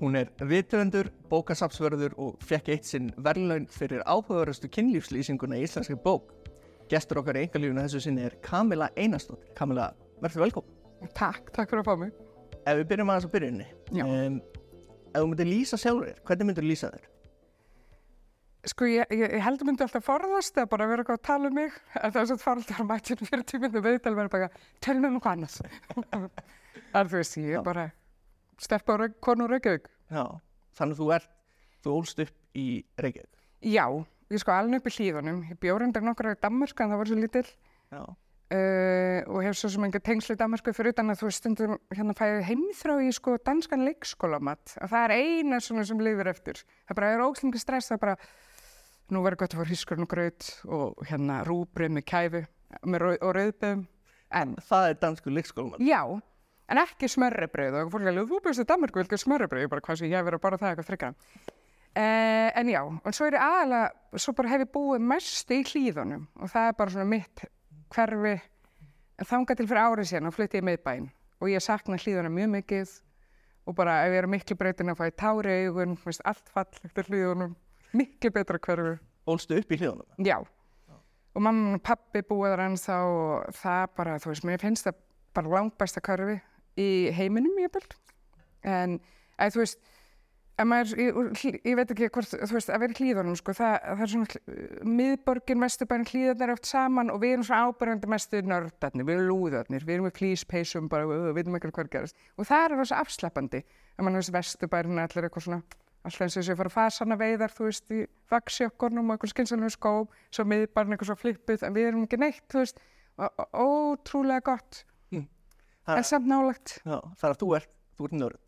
Hún er viðtöfundur, bókasapsvörður og fekk eitt sinn verðlaun fyrir áhugaverðastu kynlífslýsinguna í íslenski bók. Gestur okkar í engalífuna þessu sinni er Kamila Einarsdóttir. Kamila, verður velkom. Takk, takk fyrir að fá mig. Ef við byrjum aðeins á byrjunni. Já. Um, ef þú myndir lýsa sjálfur þér, hvernig myndir þú lýsa þér? Sko ég, ég, heldur myndi alltaf forðast eða bara vera eitthvað að tala um mig en það er svona faraldar að mætja fyrir tíminu viðtal verður bara tölum um eitthvað annað. en þú veist, ég er bara steppa á konu Reykjavík. Já. Þannig að þú ert, þú ólst upp í Reykjavík. Já, ég sko alveg upp í hlíðunum. Ég bjór undir nokkra í Danmörk en það var svo lítill uh, og hef svo sem enga tengslu í Danmörku fyrir utan að þú veist stundum hérna fæði heimþrá í sko danskan leikskólamat og það er eina svona sem lifir eftir. Það bara er óslingi stress, það er bara nú verður gott að fara hískurinn og graut og hérna rúbrið með með rau og rauðböðum. En Það er dansku leikskólum. já, en ekki smörrebrauð og fólk er alveg, þú byrst í Danmörku, viltu smörrebrauð? Ég bara, hvað sem ég að bara það eitthvað frekar. Uh, en já, og svo er ég aðalega, svo bara hef ég búið mest í hlýðunum og það er bara svona mitt hverfi, en þangað til fyrir árið síðan og flutti ég miðbæinn og ég sakna hlýðunum mjög mikið og bara ef ég er á miklu breytin að fá í tári augun, allt fall eftir hlýðunum, miklu betra hverfi. Ólstu upp í hljóðunum. Já, og mamma og pappi búið þar ennþá og það bara, þú veist, mér finnst það bara langt besta körfi í heiminum ég bælt. En, að þú veist, að maður, ég, ég, veit ekki hvort, þú veist, að vera í hlýðunum, sko, það, það er svona, miðborgin, vesturbærin, hlýðarnir oft saman og við erum svona ábyrjandi mestu nördarnir, við erum lúðarnir, við erum með flýspeysum, bara, við veitum ekki hvað gerast. Og það er rosa afslappandi, að mann veist, vesturbærin, allir eitthvað svona, alltaf eins og þess að fara fasana veiðar, þú veist, í vaksjökkunum og eitthvað skynsalum skóm, svo miðbarn eitthvað svo flippuð, en við erum ekki neitt, þú veist, og, og, ótrúlega gott, Það, en samt nálagt. er að þú ert, þú ert nörd.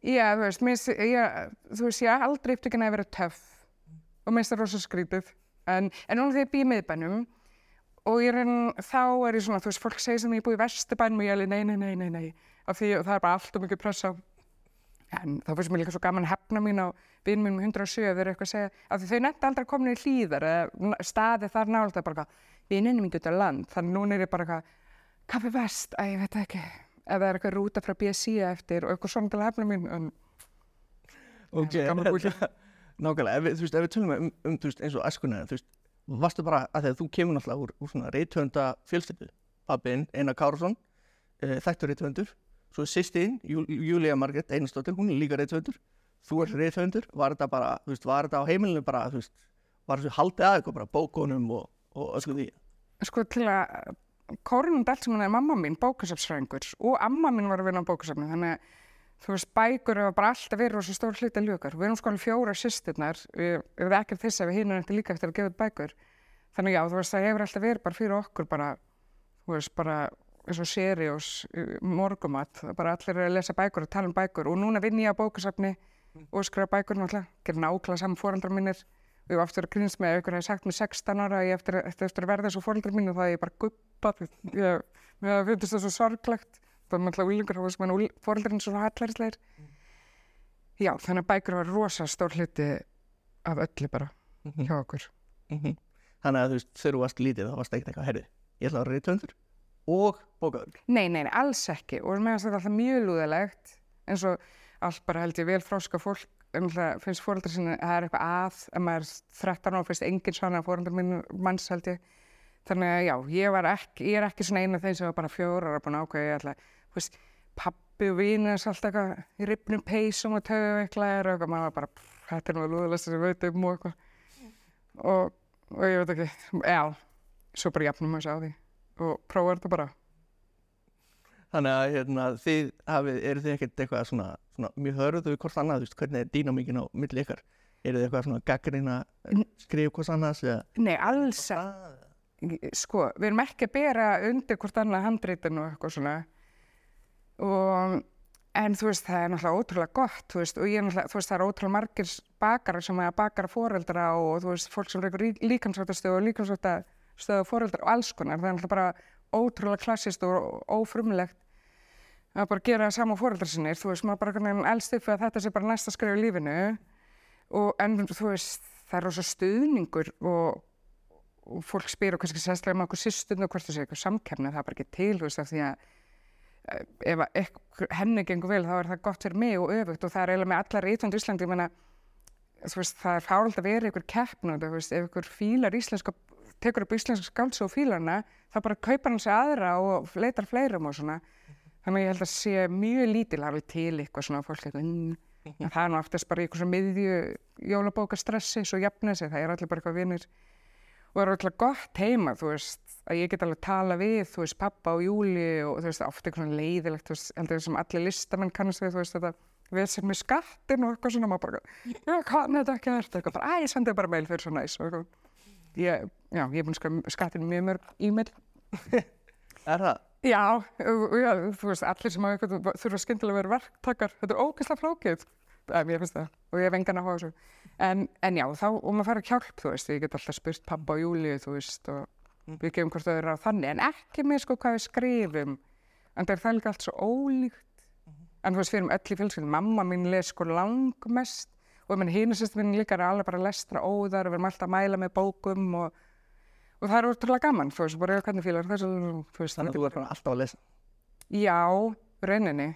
Já, þú veist, mér, finnst- ég, þú veist, ég aldrei upptökin að vera töff og mér finnst það rosa skrítið, en, núna þegar ég býð í miðbænum og ég reyna, þá er ég svona, þú veist, fólk segir sem ég er búið í vesturbænum og ég er alveg nei, nei, nei, nei, nei, af því að það er bara allt og mikið pressa En þá finnst mér líka svo gaman að hefna mín á vinn mínum 107 ef þeir eru eitthvað að segja, af því þau nefndi aldrei að koma í hlýðar eða staði þar nált að bara vinninu mín getur land, þannig núna er ég bara eitthvað, kaffi vest, að ég veit það ekki, ef það er eitthvað rúta frá BSC eftir og eitthvað svona til að hefna mín, en Ok, nákvæmlega, ef þú veist, ef við tölum um, um veist, eins og æskuna, þú veist, varstu bara að þegar þú kemur náttúrulega úr, úr svona reythönda fjölskyldu, pappin Einar Kárasson, uh, þættur reythöndur, svo sýstin, Jú, Júlía Margrét Einarsdóttir, hún er líka reythöndur, þú ert reythöndur, var þetta bara, veist, var þetta á heimilinu bara, veist, var þessu haldið að eitthvað bara bókunum og, og ösku því, sko til að Kórnum Dalsmann er mamma mín bókasafsfræðingur og amma mín var að vinna á bókasafni þannig að þú veist bækur hefur bara alltaf verið rosa stór hluti ljúkar við erum sko alveg fjóra sýstirnar við erum ekkert þess að við hinum eftir líka eftir að gefa bækur. Þannig já þú veist það hefur alltaf verið bara fyrir okkur bara þú veist bara eins og seriós morgumat. Bara allir eru að lesa bækur og tala um bækur. Og núna vinn ég á bókasafni og skrifa bækur náttúrulega. Gerir nákvæmlega saman fóreldrar mínir. Og ég hef aftur að grínst með að ykkur hefði sagt mér 16 ára að ég eftir, eftir, að verða þessu fóreldrar mínu það er ég bara guppað ég, mér finnst það svo sorglegt. Það er náttúrulega úlingur og sem fóreldrarinn svo hallarisleir já þannig að bækur var rosa stór hluti af öllu bara hjá okkur. Mm þannig að þú veist, þegar þú varst lítið, þá varst ekkert eitthvað, herri, ég ætla að vera reythöndur og bókaður. Nei, nei, nei, alls ekki. Og meðan þetta er alltaf mjög lúðalegt eins og allt bara held ég vel fráska fólk. Alltaf finnst fóreldrar sinni að það er eitthvað að ef maður er 13 ára finnst engin svona fóreldrar mín manns held ég. Þannig að já, ég var ekki, ég er ekki svona eina af þeim sem var bara fjórar búin að ákveða ég ætla, þú veist, pappi og þess alltaf eitthvað í ripnum peysum og töðu eitthvað og eitthvað, maður var bara pff, þetta er nú lúðalegst sem ég veit um og eitthvað. Og, og ég veit ekki, já svo bara jafnum maður sér á því og prófa þetta bara Þannig að hérna, þið hafið, eru þið ekkert eitthvað svona, svona mjög hörðu hvort annað, þú veist, hvernig er dýnamíkin á milli ykkar? Eru þið eitthvað svona gaggrina skrif hvort annars eða? Nei, alls. Sko, við erum ekki að bera undir hvort annað handreitin og eitthvað svona. Og, en þú veist, það er náttúrulega ótrúlega gott, þú veist, og ég er náttúrulega, þú veist, það er ótrúlega margir bakarar sem að bakara foreldra og þú veist, fólk sem reykur líkamsvöldastöð og líkamsvöldastöð og foreldra og alls konar. Það er náttúrulega bara ótrúlega klassist og ófrumlegt að bara gera það sama fóreldra sinni. Þú veist, maður bara elst upp að þetta sé bara næsta skrif í lífinu og en þú veist, það er rosa stuðningur og, og fólk spyr og kannski sérstaklega með okkur systund og hvort það sé eitthvað samkefni, það er bara ekki til, þú veist, af því að eh, ef ekkur, henni gengur vel þá er það gott fyrir mig og öfugt og það er eiginlega með allar rítvöndu í Íslandi, ég meina, þú veist, það er fárald að vera ykkur keppn og þú veist, ef ykkur fílar íslenska, tekur upp íslenska skálds og fílarna, þá bara kaupar hann sig aðra og leitar fleirum og svona. Þannig að ég held að sé mjög lítil hafi til eitthvað svona fólk eitthvað, mm, en það er nú oftast bara eitthvað svona miðju jólabókastressi, svo jafna sig, það er allir bara eitthvað vinir og það er alltaf gott heima, þú veist, að ég get alveg tala við, þú veist, pappa og Júli og þú veist, ofta eitthvað svona leiðilegt, þú veist, heldur sem allir listamenn kannast við, þú veist, þetta við sem með skattin og eitthvað svona, maður bara, ég kann þetta ekki þetta, eitthvað bara, æ, ég sendi bara mail fyrir svo næs og eitthvað. Ég, já, ég er búin að skattin mjög mörg e-mail. Er það? Já, já, þú veist, allir sem hafa eitthvað þurfa skyndilega að vera verktakar, þetta er ógeðslega flókið, en ég finnst það, og ég hef engan að hóa þessu. En, en já, þá, og maður fær að hjálp, þú veist, ég get alltaf spurt pappa og Júlíu, þú veist, og við gefum hvort þau eru á þannig, en ekki með sko hvað við skrifum, en það er það líka allt svo ólíkt. En þú veist, við erum öll í fjölskyldum, mamma mín les sko langmest, og hínu sýstum mín líka er alveg bara lestra óðar, og við erum alltaf að mæla með bókum og, og það er útrúlega gaman, þú veist, bara ég hvernig fílar þessu, Þannig að þú ert bara alltaf að lesa. Já, rauninni.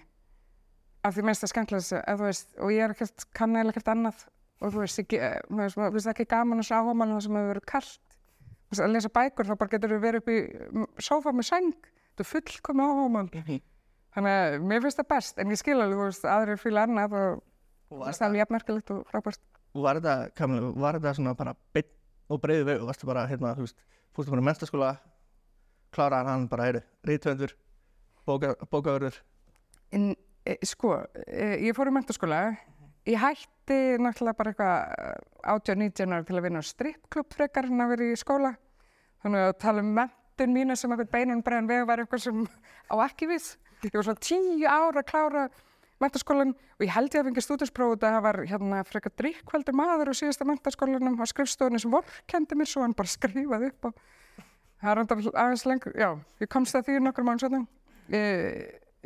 Af því minnst það skemmtilegast, og ég er ekkert, kann eða ekkert annað og þú veist, ég, veist, mér finnst ekki gaman að sjá ámann það sem hefur verið kallt. Veist, að lesa bækur, þá bara getur þú verið upp í sófa með sæng. Þú er fullkomi ámann. Þannig að mér finnst það best, en ég skil alveg, þú veist, aðrir fíla annað og Og það var, er alveg jafnmerkilegt og frábært. var þetta, Kamil, var þetta svona bara beinn og breiðu vegu? Varstu bara, hérna, þú veist, fórstu bara í mentaskóla, kláraðan hann bara, heyrðu, rítvöndur, bókaverður. En, e, sko, e, ég fór í mentaskóla, ég hætti náttúrulega bara eitthvað 18-19 ára til að vinna á strippklubb frekar en að vera í skóla. Þannig að tala um mentun mína sem eitthvað beinan bregðan veg var eitthvað sem á ekki við. Ég var svona tíu ára að klára mentaskólan og ég held ég að fengi stúdinsprófið að það var hérna frekar drikkveldur maður á síðasta mentaskólanum á skrifstofunni sem vorkendi mér svo hann bara skrifaði upp á það er enda aðeins lengur, já, ég komst að því nokkur mánu setna e,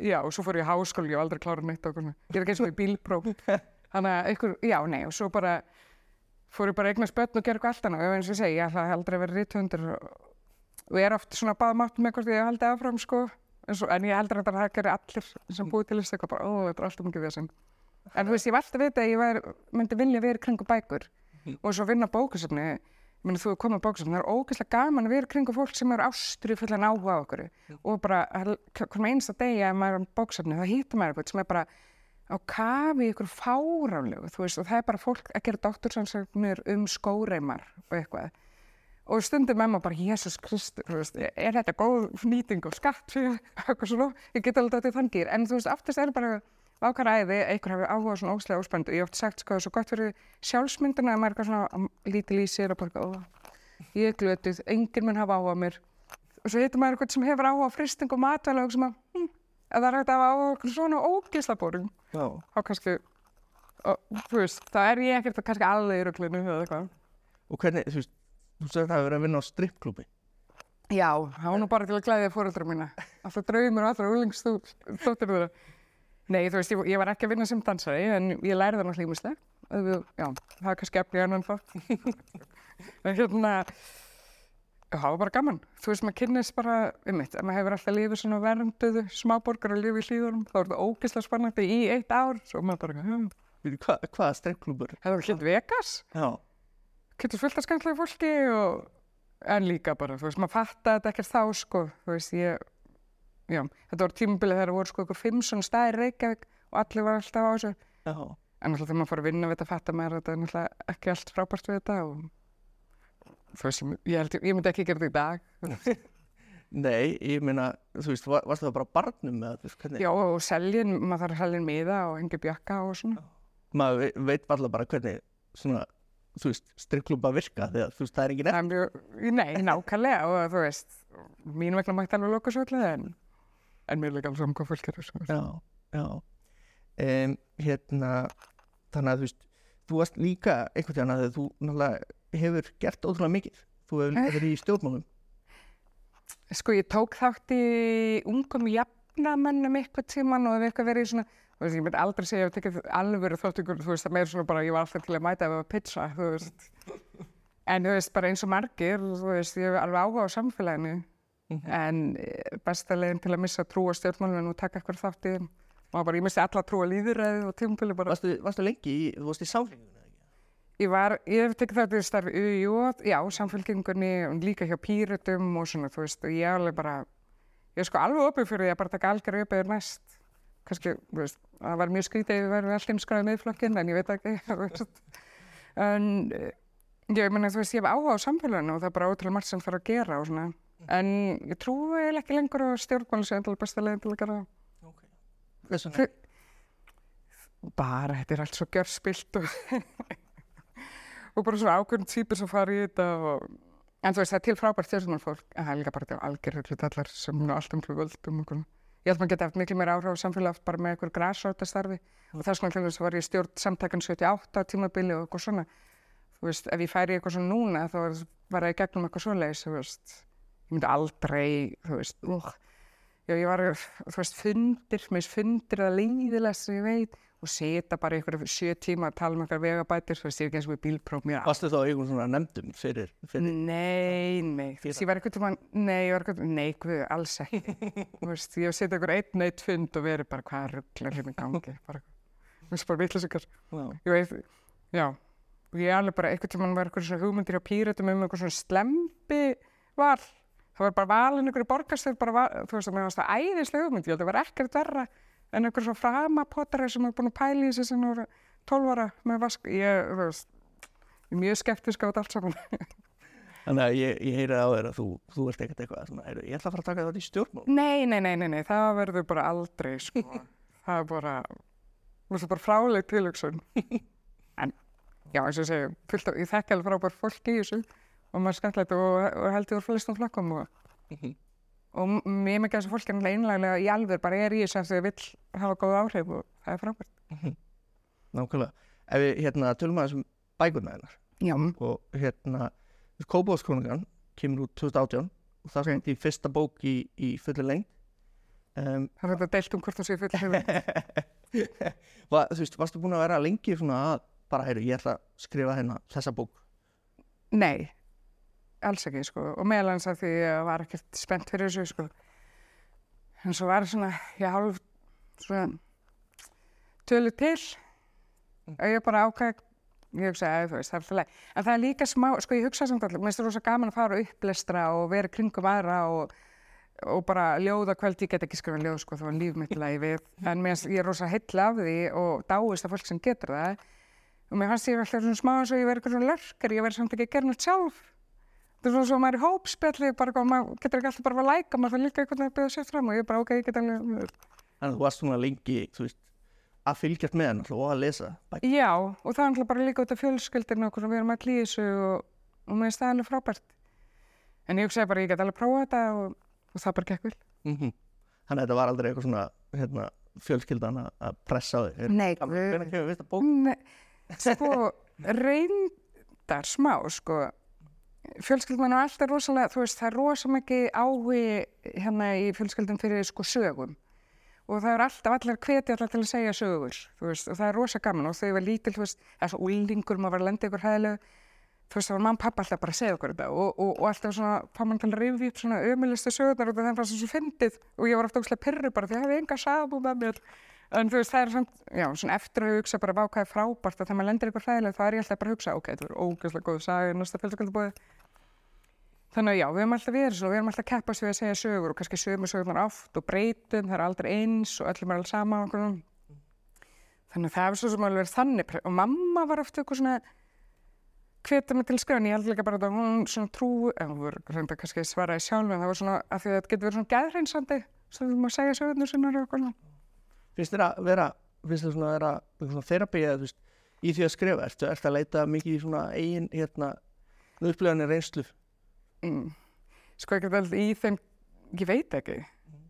já, og svo fór ég í háskóli, hef aldrei klárað neitt okkur, ég er ekki eins og í bílpróf. Þannig að ykkur, já, nei, og svo bara fór ég bara eignast börn og gera eitthvað allt annað. Og eins og ég segi, ég ætla aldrei að vera rithundur og, og ég er oft svona baðmátt en, ég heldur að það gerir allir sem búið til þess eitthvað bara, ó, þetta er alltaf mikið við en þú veist, ég var alltaf vita að ég var, myndi vilja vera í kringu bækur og svo vinna bókasafni ég meina þú er komið á bókasafni, það er ógeðslega gaman að vera í kringu fólk sem eru ástri fullan áhuga á okkur og bara, hvernig einsta degi að maður er á bókasafni, þá hýttar maður eitthvað sem er bara á kafi ykkur fáránlegu, þú veist, og það er bara fólk að gera doktorsansögnir um skóreimar og eitthvað og stundum með maður bara, Jésús Kristur, er þetta góð nýting og skatt? Fyrir eitthvað svona, ég get alveg þetta þannig, en þú veist, aftast er bara ákvæða æði, einhver hafi áhuga svona óslega óspennt og ég hef oft sagt, sko, það er svo gott fyrir sjálfsmyndina að maður er eitthvað svona lítið lýsir og bara, ég er glötuð, enginn mun hafa áhuga á mér. Og svo heitir maður eitthvað sem hefur áhuga á fristing og matvæla og að, hm, að það er hægt að hafa áhuga á svona ógislabóring, Já. þá kannski, og, þú veist, það er ég ekkert kannski alveg í röglinu eða eitthvað. Og hvernig, þú veist, þú sagði að það hefur verið að vinna á strippklúbi. Já, það var nú bara til að glæðja fóreldra mína. Alltaf draumur og allra úlingstóttir þeirra. Nei, þú veist, ég, ég var ekki að vinna sem dansari, en ég lærði það náttúrulega ímislega. Já, það er kannski efni annan það. en hérna, það var bara gaman. Þú veist, maður kynnist bara, um mitt, ef maður hefur alltaf lifið svona vernduðu smáborgar og lifið í hlýðunum, þá er það ógeðslega spennandi í eitt ár, svo maður bara, hm, Veitu, hva, hvaða strippklúbur? það var hlut Vegas, Já. Getur fullt af skemmtilega fólki og en líka bara, þú veist, maður fatta þetta ekkert þá, sko, þú veist, ég, já, þetta var tímabilið þegar voru sko ykkur fimm svona staðir Reykjavík og allir var alltaf á þessu, Já. en alltaf þegar maður fór að vinna við þetta, fatta maður að þetta er náttúrulega ekki allt frábært við þetta og þú veist, ég, held, ég myndi ekki gera þetta í dag. Nei, ég meina, þú veist, var, varstu það bara barnum með veist, hvernig? já, og seljin, maður þarf að selja miða og hengi bjakka og svona. Maður veit, varla bara hvernig svona, þú veist, strippklúba virka þegar, þú veist, það er ekki nefn. nei, nákvæmlega og þú veist, mín vegna mætti alveg loka svo allir en, en mér líka alveg saman hvað fólk er. Já, já. Um, hérna, þannig að þú veist, þú varst líka einhvern veginn að þú náttúrulega hefur gert ótrúlega mikið. Þú hefur Eh. verið í stjórnmálum. Sko ég tók þátt í ungum jafnamennum eitthvað tíman og hef eitthvað verið í svona, þú veist, ég myndi aldrei segja að ég hef tekið alveg þátt ykkur, þú veist, það meira svona bara, ég var alltaf til að mæta ef það var pizza, þú veist. En þú veist, bara eins og margir, þú veist, ég hef alveg áhuga á samfélaginu, en eh, besta leiðin til að missa trú á stjórnmálunum og taka eitthvað þátt í þeim. Og bara, ég missi alla trú á líðuræðið og tímabili bara. Varstu, varstu lengi í, þú varst í ekki? Ég var, ég hef tekið þátt í starfi UJO, já, samfélkingunni, líka hjá Pírutum og svona, þú veist, og ég alveg bara, ég er sko alveg opið fyrir því að bara taka algjör uppið næst. Kannski, veist, það var mjög skrítið ef við verðum alltaf einskræðið miðflokkin, en ég veit ekki. En eh, ég meina, þú veist, ég hef áhuga á samfélaginu og það er bara ótrúlega margt sem þarf að gera og svona. En ég trúi ekki lengur á stjórnmáli sem endala besta leiðin til að gera það. Ok. Hvers vegna? Bara, þetta er allt svo gjörspilt og, og bara svona ákveðin týpur sem fara í þetta og en þú veist, það er til frábært stjórnmálfólk en það er líka bara þetta algjörðu allar sem er allt um fyrir völdum og svona. Ég held maður geta haft miklu meira áhrif á samfélag bara með einhver græsróta starfi og þess vegna að var ég stjórn samtakan 78 á tímabili og eitthvað svona. Þú veist, ef ég færi eitthvað svona núna þá var- í gegnum eitthvað svoleiðis, þú veist. Ég myndi aldrei, þú veist, úr. Já, ég var, þú veist, fundir, með þess fundir að leiðilega sem ég veit og setja bara ykkur sjö tíma að tala um eitthvað vegabætir, þú veist, ég er ekki eins og bílpróf mér. Varstu þá einhvern svona nefndum fyrir, fyrir Nei, nei, þú veist, ég var eitthvað nei, ég var eitthvað, nei, guð, alls ekki. Þú veist, ég hef setjað ykkur einn eitt fund og verið bara hvað rugglar hérna gangi, bara, þú veist, bara vitlisukar. Já. Ég veit, já, og ég alveg bara, eitthvað tíma var eitthvað svona hugmyndir á pýratum um eitthvað svona slempi val. Það var bara valin ykkur í val, þú veist, það var æðislega hugmynd, ég held að það var ekkert verra en eitthvað svona framapottari sem er búin að pæla í þessu sem voru 12 ára með vask, ég, þú veist, ég er mjög skeptisk á þetta allt saman. Þannig að ég, ég heyri á þér að þú, þú ert ekkert eitthvað svona, heyrðu, ég ætla að fara að taka þetta í stjórnmál. Nei, nei, nei, nei, nei, það verður bara aldrei, sko. það er bara, það er bara fráleg tilhugsun. En, já, eins og af, ég þekki alveg frábær fólk í þessu og maður skemmtilegt og, og held ég úr flestum flokkum og, Mhm. og m- mjög mikið af þessu fólk er einlæglega í alveg bara er í þessu að þau vill hafa góð áhrif og það er frábært. Nákvæmlega. Ef við hérna tölum aðeins um bækurna hennar Já, og hérna Kópavóðskronugan kemur út 2018 og það er okay. í fyrsta bók í, í fulli lengt. Um, það er þetta deilt um hvort það sé full hefur. Va, þú veist, varstu búin að vera lengi svona að bara, heyrðu, ég ætla að skrifa hérna þessa bók. Nei, alls ekki, sko. Og meðal hans að því ég var ekkert spennt fyrir þessu, sko. En svo var svona, ég hálf svona tölu til og ég bara ákvæði, ég hugsaði, þú veist, það er alltaf leið. En það er líka smá, sko, ég hugsaði samt alltaf, mér finnst það rosa gaman að fara og upplestra og vera kringum aðra og, og bara ljóða kvöld, ég get ekki skrifa ljóð, sko, þá var líf mitt lagi við. En mér, ég er rosa heilla af því og dáist af fólk sem getur það. Og mér fannst ég alltaf svona smá eins og ég verið eitthvað svona lörkar, ég verið samt ekki að gera nátt sjálf. Er svona svo að maður er í hópspjalli, bara hvað, maður getur ekki alltaf bara að læka, maður þarf líka eitthvað að byrja sér fram og ég bara, ok, ég get alveg, Þannig að þú varst svona lengi, þú veist, að fylgjast með hann og að lesa bækur. já, og það er alltaf bara líka út af fjölskyldinu og við erum allir í þessu og, og mér finnst það alveg frábært. En ég hugsaði bara, ég get alveg prófað þetta og, og það bara gekk vel. Mm Þannig að þetta var aldrei eitthvað svona hérna, fjölskyldan að- að pressa þig. Nei, gaman, guð. Hvenær kemur fyrsta bók? Nei, sko, reyndar smá, sko, fjölskyldum er alltaf rosalega, þú veist, það er rosa mikið áhugi hérna í fjölskyldum fyrir sko sögum. Og það er alltaf allir hveti allar til að segja sögur, þú veist, og það er rosa gaman. Og þau var lítil, þú veist, það er svo úlingur, maður var að lenda ykkur hæðilegu, þú veist, það var mamma og pappa alltaf bara að segja okkur þetta og, og, og alltaf svona, fá mann að rifja upp svona ömulistu sögurnar og það fannst svo fyndið. Og ég var ofta óslega pyrru bara því að ég hefði enga sagabú með mér. En þú veist, það er svona, já, svona eftir að hugsa bara vákaði frábært að þegar maður lendir ykkur hræðilega þá er ég alltaf bara að hugsa, ok, þetta verður ógeðslega góð saga í næsta fjölskyldubóði þannig að já, við höfum alltaf verið svo, við höfum alltaf keppast við að segja sögur og kannski sögum sögurnar oft og breytum, það er aldrei eins og öllum er alls sama og okkur. þannig að það hefur svo sem alveg verið þannig og mamma var ofta eitthvað svona hveta mig til að skrifa, en ég held líka bara að hún svona trú, en hún voru reynda kannski svaraði sjálf, en það var svona, að því að þetta getur verið svona geðhreinsandi, svo við maður segja sögurnar sinnar og okkur. Finnst þér að vera, finnst þér svona að vera svona þerapi Mm. Sko ekki vel í þeim, ég veit ekki.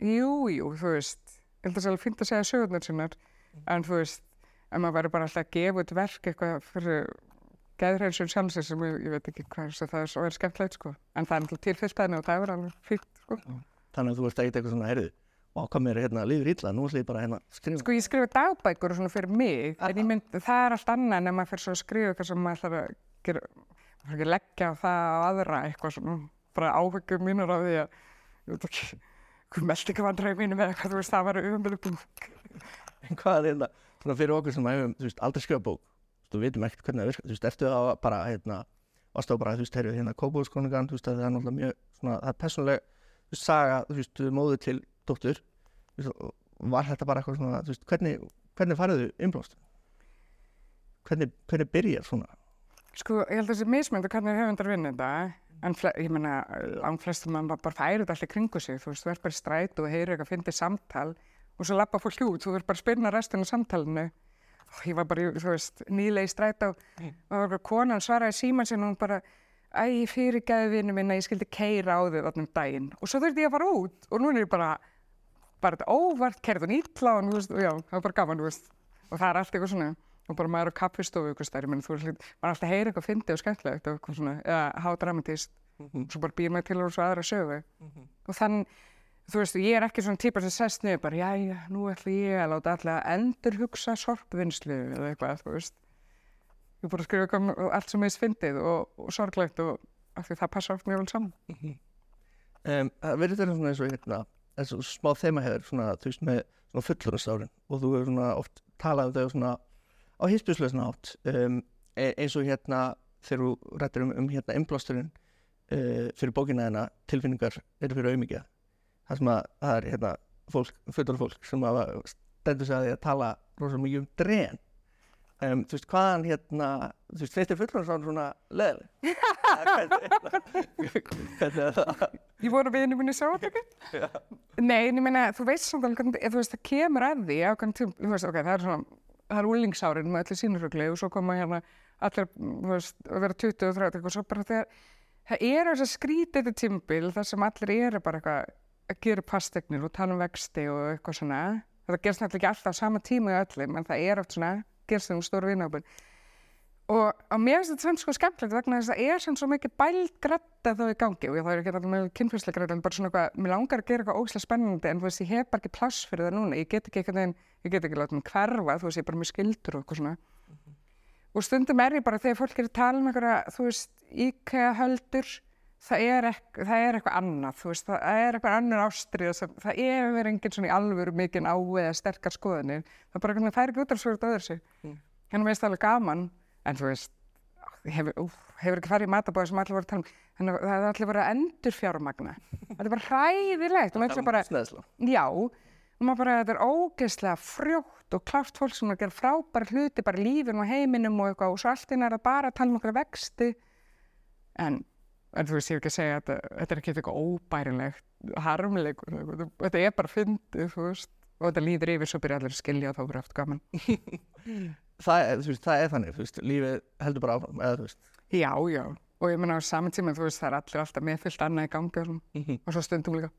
Jú, jú, þú veist, ég held að það er alveg fínt að segja sögurnar sinnar, en þú veist, ef maður verður bara alltaf að gefa út verk eitthvað fyrir geðreinsun sjálfsins sem ég, ég veit ekki hvað sem það er svo er skemmtilegt, sko. En það er tilfyllt aðeins og það er alveg fínt, sko. Þannig að þú ert ekkert eitthvað svona, heyrðu, og hvað mér hérna líður illa, nú ætlum ég bara hérna að skrifa. Sko ég skrifa dagbækur og svona fyrir mig, en ég mynd, það er allt annað en ef maður fyrir svo að skrifa eitthvað sem maður ætlar að gera, er leggja það á aðra eitthvað svona, bara áhyggjum mínur af því að, ég veit ekki, hvað meldingavandræði mínum eða eitthvað, þú veist, það var umöðlubum. En hvað er hérna, svona fyrir okkur sem hefum, þú veist, aldrei skrifa bók, þú veitum ekkert hvernig það virkar, þú veist, ertu að bara, hérna, á bara, þú veist, heyrðu, hérna, kópúðskóningan, þú veist, að það er náttúrulega mjög, svona, það er persónuleg, þú veist, saga, þú veist, móður til dóttur, þú veist, var þetta bara eitthvað svona, þú veist, hvernig, hvernig Sko, ég held að þessi mismyndu hvernig höfundar vinna þetta, en ég meina, langt flestum mann bara færið þetta allir kringu sig, þú veist, þú ert bara í stræt og heyrir eitthvað, fyndið samtal og svo lappa fólk út, þú verður bara að spyrna restina af samtalinu. Og ég var bara, þú veist, nýlega í stræt og það var bara konan svaraði síman sinni og hún bara, æ, fyrirgæði vinnu minna, ég skildi keira á þig þarna um daginn. Og svo þurfti ég að fara út og núna er ég bara, bara þetta óvart, kerði hún ítla og, og já, það var bara gaman, þú veist. Og það er allt eitthvað svona, og bara maður á kaffistofu ykkur stær, menn, þú veist, maður er alltaf að heyra eitthvað fyndið og skemmtilegt og eitthvað svona, eða hádramatist, og svo bara býr maður til og svo aðra sögu. Og þann, þú veist, ég er ekki svona típar sem sest niður bara, já, nú ætla ég að láta allir að endur hugsa sorpvinnslu eða eitthvað, þú veist. Ég er bara að skrifa eitthvað allt sem er fyndið og, og sorglegt og af því það passa oft mjög vel saman. Um, það verður þetta svona eins og hérna, eins og smá þema hefur svona, þú veist, með svona fullurastárin og þú hefur svona oft talað um þau svona á hispjuslösna átt um, e eins og hérna þegar þú rættir um, um hérna innblásturinn uh, fyrir bókina hérna tilfinningar eru fyrir auðmikið það sem að það er hérna fólk, fullur fólk sem að stendur sig að því að tala rosalega mikið um dren um, þú veist hvaðan hérna þú veist finnst þér fullurastárin svona leðileg hvernig er það? Ég voru við henni minni sjáatöku? Nei, en ég meina, þú veist alveg hvernig, þú veist, það kemur að því á hvernig þú veist, ok, það er svona, það er úlingsárin með allir sínurögli og svo koma hérna allir, þú veist, að vera 20 og 30 og svo bara þegar, það er þess að skrítið þetta tímbil þar sem allir eru bara eitthvað að gera pastegnir og tala um vexti og eitthvað svona, þetta gerst náttúrulega ekki alltaf á sama tíma í öllum, en það er oft svona, gerst þeim stóru vinnábun og mér finnst þetta samt sko skemmtilegt vegna þess að það er sem svo mikið bælt grætta þá í gangi. Og það er ekki alltaf með kynfyrslega grætta en bara svona eitthvað, mér langar að gera eitthvað óslega spennandi en þú veist, ég hef bara ekki pláss fyrir það núna. Ég get ekki eitthvað, ég get ekki látið mig hverfa þú veist, ég er bara með skildur og eitthvað svona. Og stundum er ég bara þegar fólk er að tala um eitthvað, þú veist, íkæða höldur það er, ekk, það er eitthvað annað þú veist, það er eitthvað annar ástrið sem, það er verið enginn svona í alvöru mikinn á eða sterkar skoðanir. Það bara það er ekki út af svo öðru sig. Mm. hérna veist það alveg gaman en þú veist, hefur, úf, hefur ekki farið í matabóði sem allir voru að tala um? Þannig að það er allir voru að endur fjármagna þetta er bara hræðilegt. Maður hugsa bara, Snæðsla. já. Og maður bara, þetta er ógeðslega frjótt og klárt fólk sem er að gera frábæra hluti bara í lífinu og heiminum og eitthvað og svo allt inn er að bara tala um okkur vexti. En, en þú veist, ég hef ekki að segja að þetta, er ekki eitthvað óbærilegt harmleikur, þetta er bara fyndið, þú veist. Og þetta líður yfir svo byrja allir að skilja og þá verður aftur gaman það er, veist, það er þannig, þú veist, lífið heldur bara áfram, eða þú veist Já, já, og ég meina á saman tíma, þú veist, það er allir alltaf með fyllt annað í gangi og, svona, og svo stundum líka.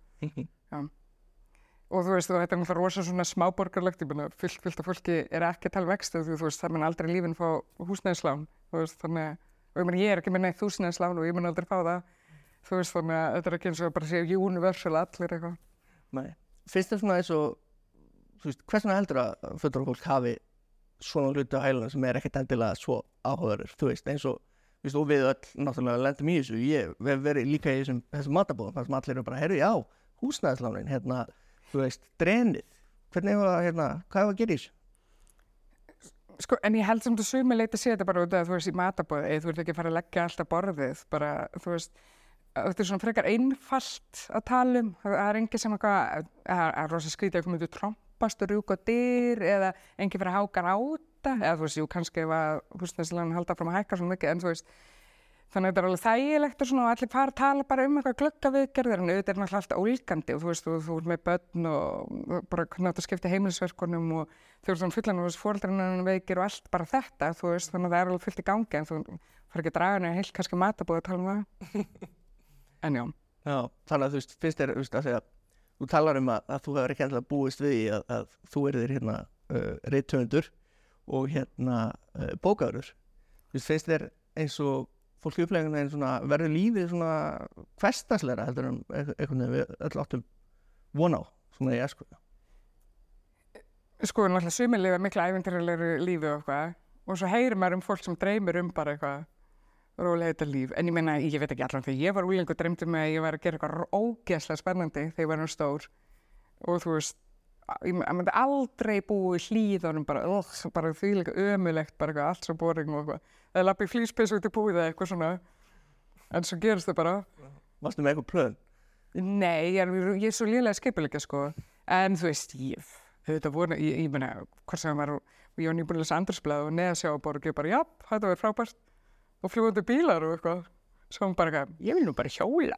Og þú veist, og þetta er náttúrulega rosa svona smáborgarlegt, ég meina, fyllt, fyllt af fólki er ekki að tala um vextu, þú veist, það mun aldrei lífinn fá húsnæðislán, þú veist, þannig að, og ég meina, ég er ekki með neitt húsnæðislán og ég mun aldrei fá það, þú veist, þannig að þetta er ekki eins og bara séu universal allir eitthvað. Nei. Finnst þér svona eins og, þú veist, hvers vegna heldur að fullur fólk hafi svona hluti á hæluna sem er ekkert endilega svo áhugaverður, þú veist, eins og, veist, og við öll náttúrulega lendum í þessu, ég hef verið líka í þessum, þessum matabóðum, þar sem allir eru bara, herru, já, húsnæðislánin, hérna, þú veist, drenið, hvernig það, hérna, hvað hefur að gera í þessu? Sko, en ég held sem þú sumi leiti að sé þetta bara út af að þú veist í matabóði, þú ert ekki að fara að leggja alltaf borðið, bara, þú veist, þetta er svona frekar einfalt að tala um, það er engin sem eitthvað, það er rosa skrítið að komið til trompast og rjúka dyr eða engin fyrir að háka ráta, eða þú veist, jú, kannski ef að húsnæðislega halda fram að hækka svona mikið, en þú veist, þannig að þetta er alveg þægilegt og svona og allir fara að tala bara um eitthvað glöggaviðgerðir en auðvitað er náttúrulega alltaf ólgandi og þú veist, þú, þú ert með börn og bara hvernig þetta skipti heimilisverkunum og þú ert svona fullan og þessu fóreldrarinn veikir og allt bara þetta, þú veist, þannig að það er alveg fullt í gangi en þú fara ekki að draga henni heilt kannski matabóð að tala um það. en já, Já, þannig að þú veist, finnst þér, þú veist, að segja, þú talar um að, að þú hefur ekki endilega búist við því að, að þú erðir hérna uh, reythöfundur og hérna uh, bókaður. Þú veist, þér eins og fólk upplegin en svona verður lífið svona hverstasleira heldur en einhvern veginn við öll áttum von á, svona í esku. sko, náttúrulega suminlega mikla æfintyrilegri lífi og eitthvað og svo heyrir maður um fólk sem dreymir um bara eitthvað rólega þetta líf. En ég meina, ég veit ekki allan þegar ég var úlengur dreymdi mig að ég var að gera eitthvað ógeðslega spennandi þegar ég var hann stór og þú veist, ég myndi aldrei búi í hlýðunum bara, uh, bara því líka ömulegt, bara eitthvað, allt svo boring og eitthvað. Eða lappi flýspis út í búið eða eitthvað svona. En svo gerist það bara. Varstu með eitthvað plön? Nei, ég er, ég er svo liðlega skipilegja sko. En þú veist, ég, þetta voru, ég, ég meina, hvort sem var, ég var nýbúin að lesa andarsblað og neða sjá og bara, ég bara, já, þetta var frábært. Og fljóðandi bílar og eitthvað. Svo hann bara, eitthvað, ég vil nú bara hjóla.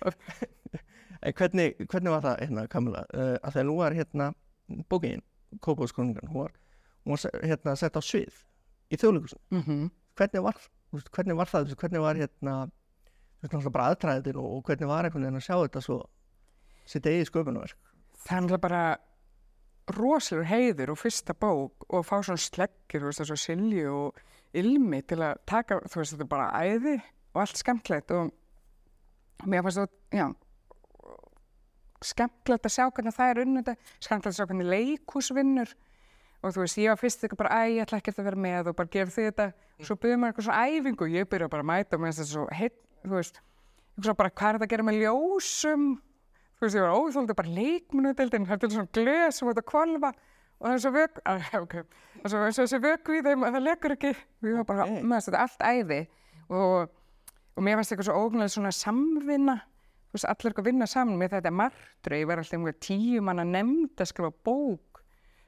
En hvernig, hvernig var það, hérna, Kamila, uh, að þegar nú var hérna bókin, Kópavóðskroningan, hún var, hún var hérna sett á svið í þjóðleikusinu. mm -hmm. Hvernig var, hvernig var það, hvernig var hérna, náttúrulega bara aðtræðin og, og hvernig var einhvern veginn að sjá þetta svo, sitt eigið sköpunarverk? Það er náttúrulega bara rosalur heiður og fyrsta bók og fá svona sleggir, veist, þessu silju og ilmi til að taka, þú veist, þetta er bara æði og allt skemmtilegt og mér fannst það, já, skemmtilegt að sjá hvernig það er þetta, skemmtilegt að sjá hvernig leikhús vinnur og þú veist, ég var fyrst eitthvað bara, æ, ég ætla ekkert að vera með og bara gera því þetta, svo byrjuð maður eitthvað svona æfingu og ég byrja bara að mæta og mér finnst þetta svo heitt, þú veist, eitthvað svona bara, hvað er þetta að gera með ljósum, þú veist, ég var óþóldi bara leikmunudeldin, það er til svona glöð sem að kvolfa og það er svo vögg, að, ok, og svo og þessi vögg í þeim að það lekur ekki, við varum bara, Ok. með þetta allt æði. Og, og mér fannst eitthvað svo ógnlega svona samvinna, þú veist, allir eitthvað vinna saman. Með þetta margtröð, ég var alltaf einhver tíu manna nefnd að skrifa bók,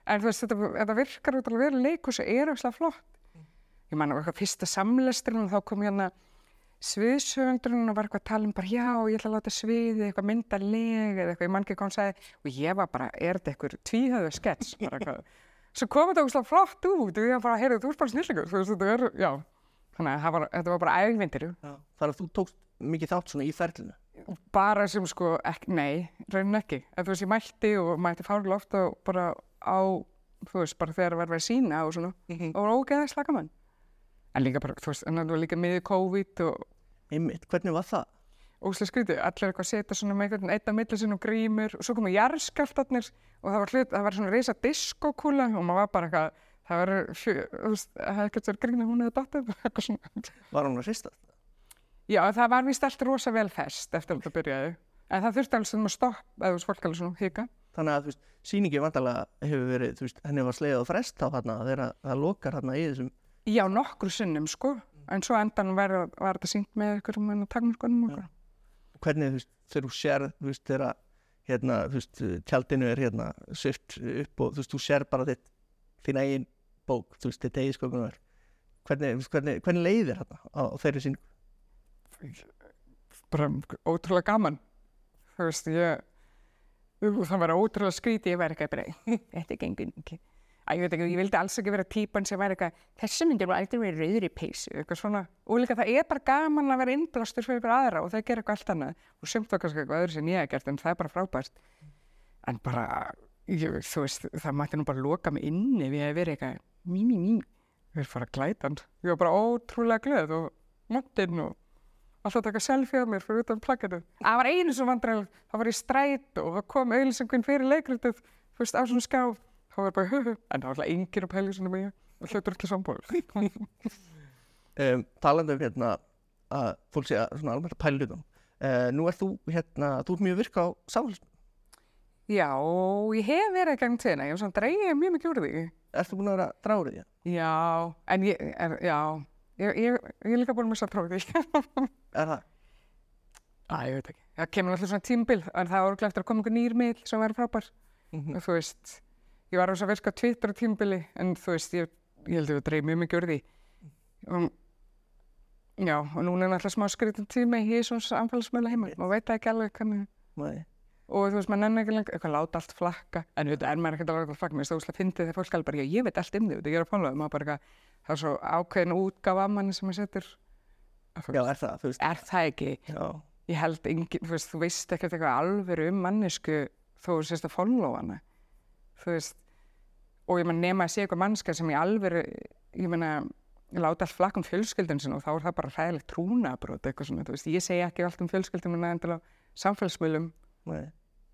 en þú veist, þetta, þetta virkar út alveg verið leikus og er eitthvað flott. Ég man á eitthvað fyrsta samlesturinn og þá kom hérna sviðsöfundurinn og var eitthvað að tala um bara já, ég ætla að láta sviði eitthvað mynda leg eða eitthvað, ég man ekki hvað hann sagði. Og ég var bara, er þetta eitthvað tvíhöðu skets bara eitthvað, svo kom þetta ógslag flott út og ég var bara, heyrðu, þú ert bara snillingur þú veist, þetta er, já. Þannig að var, þetta var bara ægvindir Þar að þú tókst mikið þátt svona í ferlinu. bara sem sko, ekki, nei, raunin ekki. En þú veist, ég mætti og mætti fárlega ofta bara á, þú veist, bara en líka bara, þú veist, en það var líka miðið COVID og Einmitt, hvernig var það? óslega skrítið, allir eitthvað að setja svona með einhvern einn að milli sinn og grímur og svo komu jarðskjálftarnir og það var, hlut, það var svona reysa diskokúla og maður var bara eitthvað, það var, þú veist, það hefði ekkert verið grína hún eða dottir, eitthvað svona. Var hún að hrista? Já, það var víst allt rosa vel fest eftir að þetta byrjaði, en það þurfti alveg sem að stoppa, eða fólk alveg svona hika. Þannig að, þú veist, sýningi vandalega hefur verið, þú veist, henni var slegið á frest þá þarna þegar það lokar þarna í þessum Já, nokkru sinnum, sko, en svo endan var, var þetta sínt með einhverjum takmörkunum og Já. eitthvað. hvernig þú veist, þegar þú sér þú veist, þegar hérna, þú veist, tjaldinu er hérna svift upp og þú veist, þú sér bara þitt þín eigin bók, þú veist, þitt eigin sköpunar hvernig, þú veist, hvernig, hvernig leiðir hérna á, á þeirri sín bara ótrúlega gaman þú veist, ég það var ótrúlega skríti, ég var eitthvað bara, þetta gengur ekki. Æ, ég veit ekki, ég vildi alls ekki vera típan sem var eitthvað, þessi myndir var aldrei verið rauður í peysu, eitthvað svona. Og líka það er bara gaman að vera innblástur fyrir bara aðra og það gera eitthvað allt annað. Og sumt kannski eitthvað öðru sem ég hef gert, en það er bara frábært. En bara, ég, þú veist, það mætti nú bara loka mig inni við að vera eitthvað, mí, mí, mí, við erum bara glætand. Ég var bara ótrúlega glöð og montinn og alltaf að taka selfie af mér fyrir utan plakatu. Það var einu sem vandræðilegt, það var í stræt og það kom auðlýsingin fyrir leikritið, þú veist, á svona skjá. Það var bara, en það var alltaf enginn að pæla svona mig, það hljótur ekki sambóð. um, talandi um hérna að fólk sé að svona almennt að pæla hlutum uh, nú er þú hérna, þú ert mjög virka á samfélagsmiðlum Já, ég hef verið í gegnum tíðina, ég hef svona dreigið mjög mikið úr því. ertu búin að vera dráður í það? Já, en ég, er, já, ég, ég, ég er líka búin að missa tróði. Er það? Æ, ég veit ekki. Það kemur alltaf svona tímbil, en það var eftir að koma einhver nýr miðl sem væri frábær. Mm þú veist, ég var rosa virka Twitter á tímbili, en þú veist, ég, ég held að ég dreif mjög mikið úr því. Um, já, og núna er náttúrulega smá skritin tími í svona samfélagsmiðla heima, maður veit ekki alveg hvernig, og þú veist, maður nenni ekki lengur, eitthvað láta allt flakka, en þú veit, er maður ekkert að láta allt flakka, mér það úslega fyndið þegar fólk alveg bara, já, ég veit allt um þig, ég er að fónlega, maður bara eitthvað, það er svo ákveðin útgáfa af manni sem maður setur, Já, veist, er það, þú veist. er það ekki, Já, ég held engin, þú veist, þú veist ekkert eitthvað alvöru um mannesku þó þú sést að follow hana þú veist og ég menn nema að sé eitthvað mannska sem ég alvöru ég menna, láta allt flakk um fjölskyldun sin og þá er það bara hræðilegt trúnabrót eitthvað svona, þú veist, ég segi ekki allt um fjölskyldun minna endilega samfélagsmiðlum.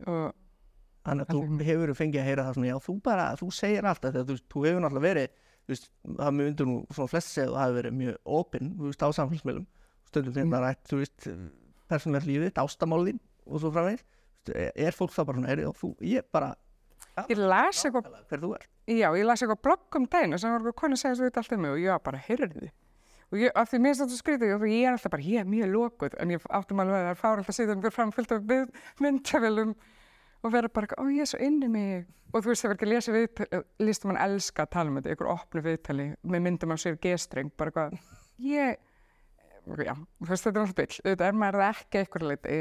Og Þannig að þú hefur fengið að heyra það svona, já, þú bara, þú segir alltaf þegar þú, þú hefur náttúrulega verið, þú veist, það myndur nú svona flest segja að það hafi verið mjög opinn, þú veist, á samfélagsmiðlum. Stundum þegar Mm. það rætt, þú veist persónlega lífið, ástamálin og svo framvegis. Þú veist, er fólk það bara svona, er, þú, ég bara Ég las eitthvað, hver þú er já, ég las eitthvað blogg um daginn sem var eitthvað konu að segja svo þetta allt um mig og ég var bara, heyrðu. Og ég, af því mér þetta skrítið og ég er alltaf bara, ég er mjög lokuð en ég áttum alveg að það er fáralt að síðan fyrir framfyllt af mynd, myndavélum og vera bara, ó ég er svo inni mig. Og þú veist það verður ekki að lesa við listum hann elska að tala um þetta, ykkur opnu viðtali með myndum af sér gestreng bara eitthvað, ég já, þú veist þetta er alltaf byll þetta er maður ekki eitthvað leiti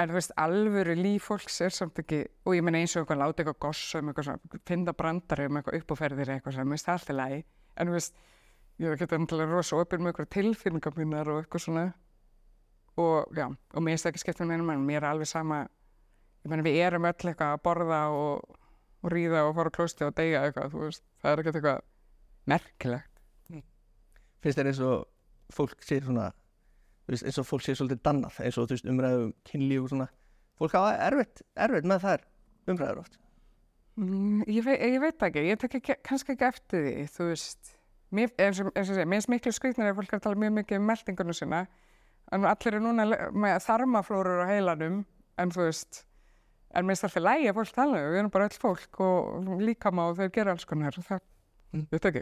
en þú veist, alvöru líf fólks er samt ekki, og ég meina eins og eitthvað láta eitthvað gossa um eitthvað svona, finna brandari um eitthvað uppáferðir eitthvað svona, mér finnst það alltaf lægi en þú veist, ég er ekki endilega rosa opinn með eitthvað tilfinningar mínar og eitthvað svona. Og já, og mér það ekki skipt með neinum en mér er alveg sama. Ég meina við erum öll eitthvað að borða og, og ríða og fara klósti og deyja eitthvað, þú veist, það er ekkert eitthvað merkilegt. finnst þér eins og fólk sé svona veist, eins og fólk sé svolítið dannað eins og þú veist, umræðu um kynlíf og svona. Fólk hafa erfitt, erfitt með þær umræður oft. Mm, ég, veit, ég veit ekki, ég tek ekki, kannski ekki eftir því, þú veist. Mér, eins og, segja, mér finnst miklu skrýtnir ef fólk er að tala mjög mikið um meldingunum sinna en allir eru núna með þarmaflórur á heilanum en þú veist en mér alltaf lægi að fólk tala við erum bara öll fólk og líkama og þeir gera alls konar það, Mm. veit ekki.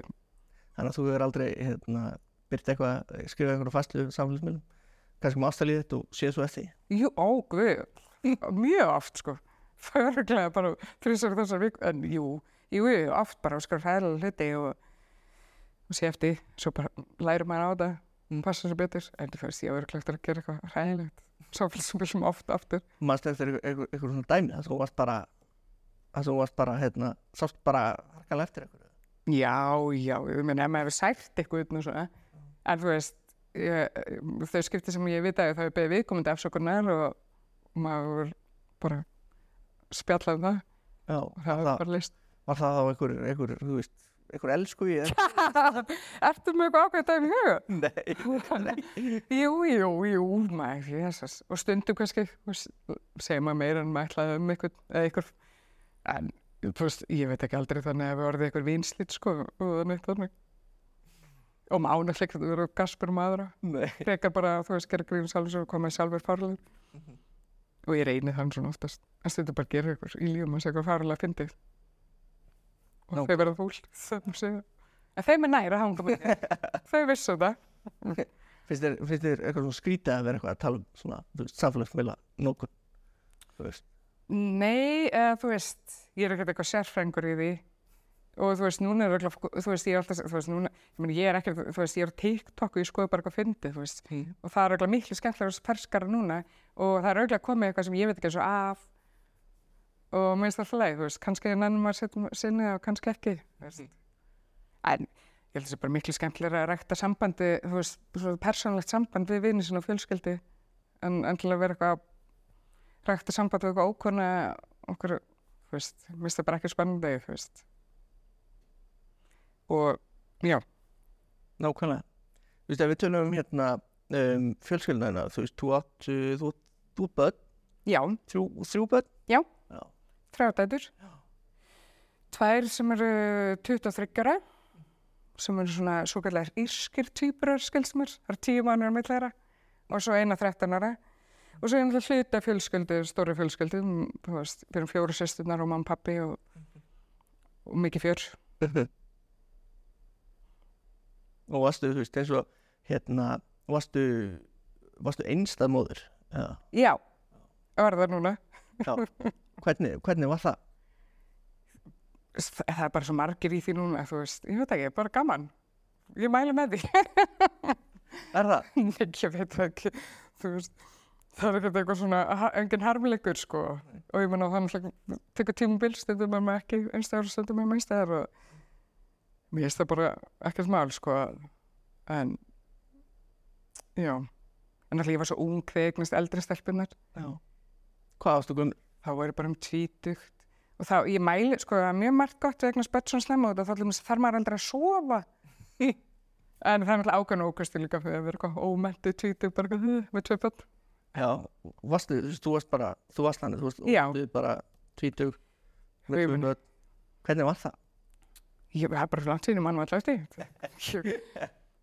Þannig að þú hefur aldrei hérna, byrt eitthvað, skrifað einhverju fastlu samfélagsmiðlum, kannski með ástalíð þitt og séð svo eftir. Jú, ó, guð, mjög oft sko. Það örglega bara þrjusar þessar viku, en jú, jú, oft bara að skora hræðilega hluti og, og sé eftir, svo bara læri maður á það, Mm. passa sér betur, en þú veist, ég er örglega eftir að gera eitthvað svo við sem oft aftur. mannst eftir einhver svona dæmi? Þess að þú varst bara þess að þú varst bara, hérna, sást bara harkalega eftir einhverju? Já, já, ég meina, ef maður hefur sært eitthvað utan og svona, en þú veist, ég, þau skipti sem ég vitaði þá er beðið viðkomandi afsökunar og maður bara spjallað um það Já, og það var það, bara list. var það þá einhver, einhver, þú veist, einhver elsku í eða? Ertu ákveðið dæmi í huga? Nei, nei. Jú, jú, jú, maður, jésus. Og stundum kannski, segir maður meira en maður ætlaði um eitthvað, eða eitthvað, en þú veist, ég veit ekki aldrei þannig að við orðið eitthvað vinslit, sko, og þannig þannig. Og mánu ekki að vera gaspur um aðra. Nei. Frekar bara, þú veist, gera grín sjálfur svo koma sjálfur farlegur. Og ég reyni þann svona oftast. En stundum bara gera eitthvað í lífum að segja eitthvað farlega fyndið. Og Ná. þau verða að segja. En þeim er næra að þau vissu það. Þér, finnst þér eitthvað svona skrítið að vera eitthvað að tala um svona, þú þú veist, Nei, eða þú veist, ég er ekkert eitthvað sérfrængur í því og þú veist, núna er örugglega fólk- þú veist, ég er alltaf, þú veist, núna, ég meni, ég er ekkert, þú veist, ég er á TikTok og ég skoði bara eitthvað fyndið, þú veist, og það er örugglega miklu skemmtilega ferskara núna. Og það er örugglega komið eitthvað sem ég veit ekki eins og af. Og mér finnst það alltaf leið, þú veist, kannski er nennum að sinni og kannski ekki, þú veist. En ég held að það sé bara miklu skemmtilega að rækta sambandi, þú veist, svo persónlegt samband við vinni sinna og fjölskyldi en, að vera eitthvað rækta samband við eitthvað ókona okkur, þú veist, mér finnst það bara ekki spennandi, þú veist. Og, já, nákvæmlega. Þú veist, ef við tölum um hérna um, fjölskylduna, þú veist, þú átt, uh, þú, þú börn, já, þrjú, þrjú börn? Já. Já. þrjádætur. Tvær sem eru 23 ára, sem eru svona svo kallar írskir týpurar, skilst mér, það er tíu mánuður með þeirra, og svo eina 13 ára. Og svo er náttúrulega hluta fjölskyldu, stóri fjölskyldu, m, þú veist, við erum fjóru sýsturnar og mamma, pappi og, og mikið fjör. og varstu, þú veist, eins og hérna, varstu, varstu einstað móður? Já. Já, það var það núna. Já. Hvernig, hvernig var það? það er bara svo margir í því núna, þú veist, ég veit ekki, bara gaman. Ég mæli með því. Er það? Nei, ég veit það ekki, þú veist, það er eitthvað svona, ha- engin harmleikur, sko. Og ég menna þannig að tekur tímubil, stundum er maður ekki einstæður, stundum er maður einstæður og mér finnst það bara ekkert mál, sko. En, já, en alltaf ég var svo ung þegar ég eignast eldri stelpunar. Hvað varstu gömur? þá var ég bara um tvítugt og þá, ég mæli, sko, það er mjög margt gott vegna spött svona slemma og þá þarf maður aldrei að sofa en það er náttúrulega ákveðin ókvæmstu líka fyrir að vera eitthvað ómæntu tvítug bara með tvö börn Já. Varstu, þú varst bara, þú varst þannig, þú varst bara tvítug, með meina- börn. Hvernig var það? Ég er bara langt síðan mann var alltaf eftir.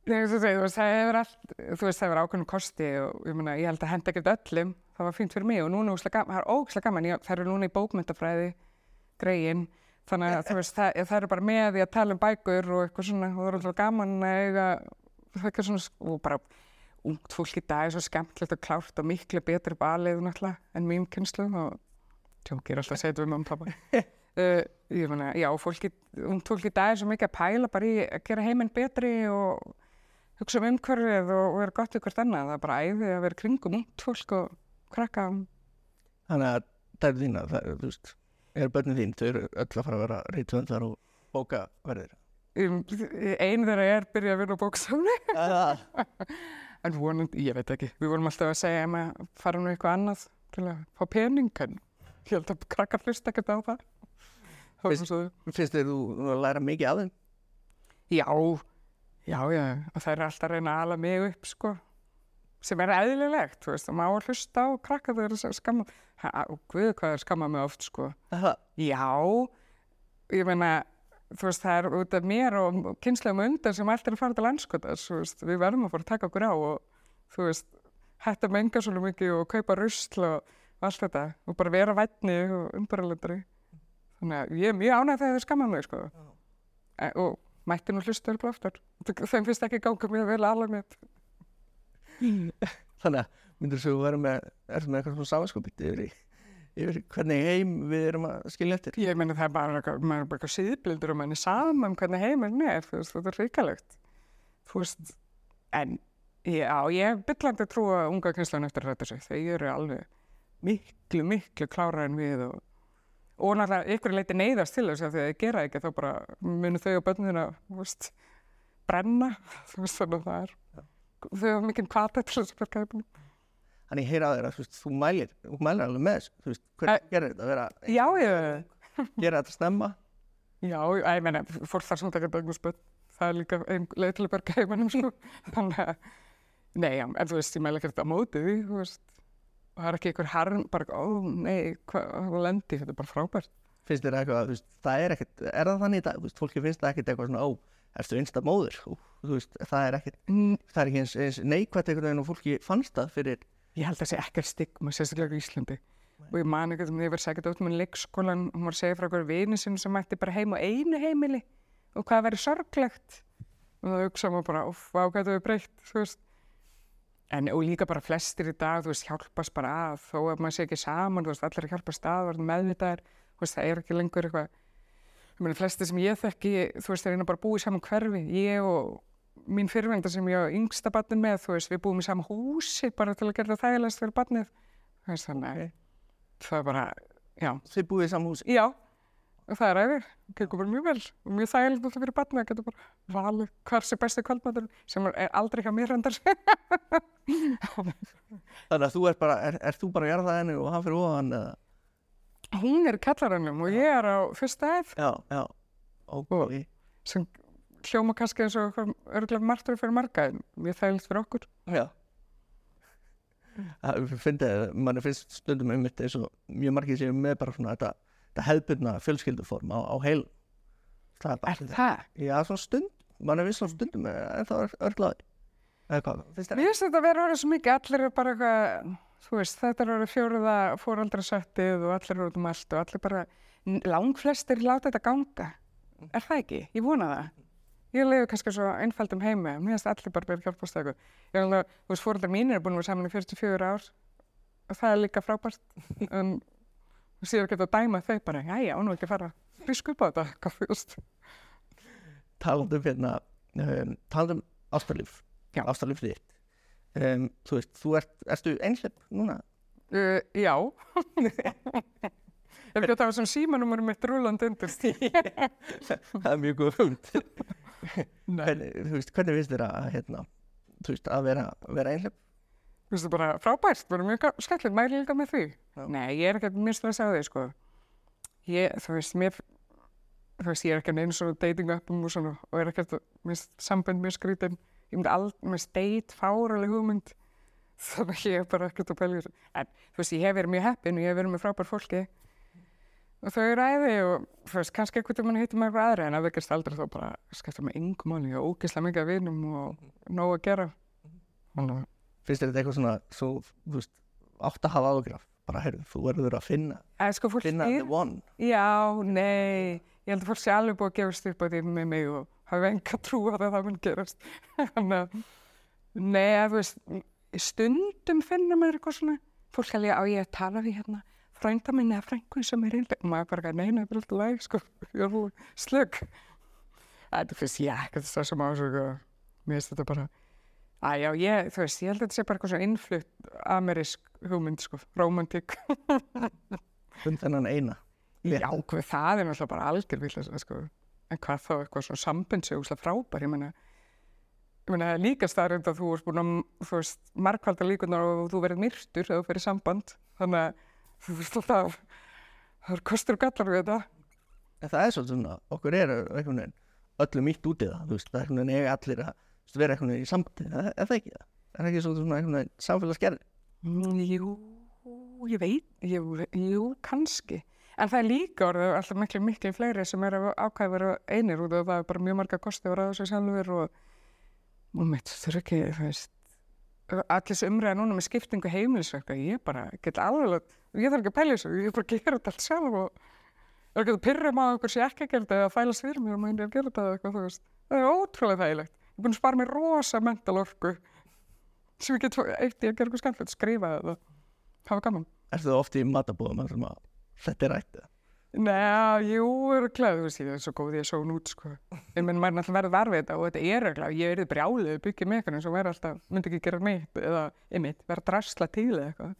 Þú veist, það hefur allt, þú veist, það hefur ákveðnum kosti og ég meina, ég held að henda ekkert öllum, það var fínt fyrir mig og núna það er ógæslega gaman, ég, það eru núna í bókmyndafræði, greiðin, þannig að veist, það, það eru bara með því að tala um bækur og eitthvað svona, og það er alltaf gaman að eiga, eitthvað svona, og bara ungt fólk í dag er svo skemmtilegt og klárt og miklu betri balið náttúrulega en mín kynslu og tjókir alltaf þetta við mamma og pappa. Uh, ég meina, já, fólki, ungt fólk í dag er svo mikið að pæla bara í að gera heiminn betri og hugsa um umhverfið og, og vera gott hvert annað. Það er bara æðið að vera kringum ungt fólk og krakka. Þannig að það er þína, það, þú veist, er börnin þín, þau eru öll að fara að vera reytvöndar og bókaverðir. Um, Einu þeirra er byrjað að vinna á bóksamni. Það, En vonandi, ég veit ekki, við vorum alltaf að segja að maður fara nú eitthvað annað til að fá pening, en ég held að krakkar hlust ekkert á það. Það finnst þér þú að læra mikið af þeim? já, já, já, og það er alltaf að reyna að ala mig upp, sko, sem er eðlilegt, þú veist, og maður hlusta á krakkar þegar það er skamma, og guð hvað er skamma mig oft, sko. Það, Já, ég meina, þú veist, það er út af mér og kynslegum undan sem allt er að fara til landskotas, þú veist, við verðum að fara að taka okkur á og, þú veist, hætta menga svolítið mikið og kaupa rusl og, allt þetta. Og bara vera vætni og umbæralendari. Þannig að ég er mjög ánægð þegar það skamma mig, sko. E, og mætti nú hlusta upp oftar. Þeim finnst ekki ganga mjög vel alveg með. þannig að myndir þú vera með, er með eitthvað svona samanskopið yfir, í- yfir hvernig heim við erum að skilja eftir? Ég meina það er bara, eitthvað- er síðblindur og mann er saman um hvernig heiminn er, þú veist, þetta er hrikalegt. Þú veist, en já, ég hef byllandi að trúa unga kynslan eftir ræta sig. Þeir eru alveg miklu, miklu klára en við og, og náttúrulega ykkur leiti neyðast til þess að þegar þeir gera ekki þá bara munu þau og börnina, þú veist, brenna, þú veist, þannig að það er, þau hafa mikinn kvata til þess að verka heiminn. Þannig ég heyra á þér að þú, veist, þú mælir, þú mælir alveg með þessu, þú veist, hvernig gerir þetta að vera, Já, ég, gera þetta snemma? Já, ég meina, fólk þarf samt ekki að bægna spöld. Það er líka einn leið til að berga heimanum, sko. Þannig að, nei, já, en þú veist, ég meðlega ekkert á móti því, þú veist. Og það er ekki einhver harm, bara, ó, nei, hvað lendi, þetta er bara frábært. Finnst þér eitthvað, þú veist, það er ekkert, er það þannig í dag, þú veist, fólki finnst það ekkert eitthvað svona, ó, erstu einsta móður, Ú, þú veist, það er ekkert, Mm, það er ekki eins, eins neikvætt einhvern veginn og fólki fannst það fyrir, Ég held að það sé ekkert stigma, sérstaklega í Íslandi. Og ég man ekkert um því að ég verið sækert út með leikskólan og hún var að segja frá hverju vini sinni sem mætti bara heim á einu heimili og hvað væri sorglegt. Og það hugsa maður bara, þetta er breytt, þú veist. En og líka bara flestir í dag, þú veist, hjálpast bara að, þó að maður sé ekki saman, þú veist, allir hjálpast að, verður meðvitaðir, þú veist, það er ekki lengur eitthvað. Ég meina, flestir sem ég þekki, þú veist, þeir reyna bara í saman hverfi. Ég og mín fyrirvengda sem ég á yngsta barnin með, þú veist, við búum í sama húsi bara til að gera það þægilegast fyrir barnið. Þú veist, þannig að það er bara, já, þið búið í samhúsi. já, og það er æðir, gengur bara mjög vel og mjög þægilegt alltaf fyrir barnið að geta bara valið hvar sé besti kvöldmatur sem er aldrei hjá mér hendar. Þannig að þú er bara, er, er þú bara að gera það henni og hann fyrir ofan eða? Hún er í kallaranum og ég er á fyrsta eð Já, já, ok. sem hljóma kannski eins og örgulega martur fyrir marga en mjög þægilegt fyrir okkur. Já. Það finnst, mann finnst stundum einmitt eins og mjög margir séu með bara svona þetta, þetta hefðbundna fjölskylduform á, á heil. Það er bara, Er það? já, svona stund, mann er viss svona stundum en það er þér? Mér finnst þetta að vera orðið svo mikið, allir eru bara eitthvað, þú veist, þetta er orðið fjóruða fóraldrasettið og allir eru út um allt og allir bara, langflestir láta þetta ganga. Er það ekki? Ég vona það. Ég lefi kannski svo einfaldum heimi, mér finnst allir bara hjálpast eitthvað. Ég er alveg, þú veist, fóraldar mínir er búin að vera saman í 44 ár og það er líka frábært. En séu ekki að dæma þau bara, jæja, ánú ekki að fara að frísku upp á þetta, hvað þú veist. Talandum hérna, um, talandum ástarlíf, Já. ástarlíf þitt. Um, þú veist, þú ert, ertu einhlepp núna? Uh, já. Ef ekki að það var sem símanúmurum mitt rúlandi undir það er mjög góð hund. hvernig, þú veist, hvernig finnst þér að, hérna, þú veist, að vera, vera einhlepp? Þú veist, það bara frábært, bara mjög skemmtilegt, mæli líka með því. Já. Nei, ég er ekki mjög stressað á því, sko. Ég, þú veist, mér, þú veist, ég er ekki að neina svona dating appum og svona, og er ekkert, mér finnst sambönd mjög skrítin. Ég myndi aldrei, mér finnst date fáraleg hugmynd. Þannig að ég er bara ekkert að pæla í þessu. En, þú veist, ég hef verið mjög heppin og ég hef verið með frábær fólki. og þau ræði og þú veist, kannski einhvern veginn hittum maður eitthvað aðri en að veikast aldrei þá bara að að finnst þetta eitthvað svona svo, þú veist, átt að hafa ágjöraf bara, heyrðu, þú verður að finna sko finna the one. Já, nei, ég held að fólk sé alveg búið að á því með mig og hafa enga trú það að það mun gerast. Að, nei, að þú veist, stundum finnur maður eitthvað svona, fólk alveg á ég að tala við hérna, frænda minni eða frængu sem er einlega, og maður bara, eitthvað, nei, nei, það er alltaf læg, sko, ég slögg. Þetta finnst ég ekkert það sem ásöku, mér finnst þetta bara, að já, ég, þú veist, ég held að þetta sé bara eitthvað svona innflutt amerísk hugmynd, sko, romantík. um þennan eina Létt. Já, hvað það er náttúrulega bara algjör vilja, sko. En hvað þá eitthvað svona úslega frábær, ég meina, ég meina líka staðrind að þú ert búin að, þú veist, markvalda líkunar og þú verið myrtur eða þú fyrir samband, þannig að þú veist alltaf, það er kostur og gallar við þetta. en það er svolítið svona, okkur er einhvern veginn öllum ítt út í það, þú veist, það er einhvern veginn eiga allir að vera einhvern veginn í sambandi, er, er það ekki það? Er það ekki svona einhvern veginn samfélagsgerð? Mm, Jú, ég veit, jú, jú, kannski. En það er líka orðið alltaf miklu, miklu fleiri sem eru ákvæði vera einir og það er bara mjög marga kosti að ráða sig sjálfur og, og mitt þurfi ekki, þú veist, allir þessu umræða núna með skiptingu heimilisverka, ég bara get alveg, ég þarf ekki að pæla þessu, ég er bara að gera þetta allt sjálf og það er ekki að pyrra maður okkur sem ég ekki að gera þetta eða fyrir mér og maður er að gera þetta eitthvað. Það er ótrúlega þægilegt. Ég er búin að spara mér rosa mental orku sem ég get eitt í að gera eitthvað skemmtilegt, skrifa eða hafa gaman. Ertu það oft í matabóðum að þetta er rætt eða? Nei, jú, er glæð, þú veist, ég er svo góð, ég er svo nút, sko. En maður er náttúrulega verið varfið þetta og þetta er glæð, ég er brjálið, byggja með eitthvað eins og verið alltaf, myndi ekki gera neitt eða, einmitt, vera drasla til eða eitthvað.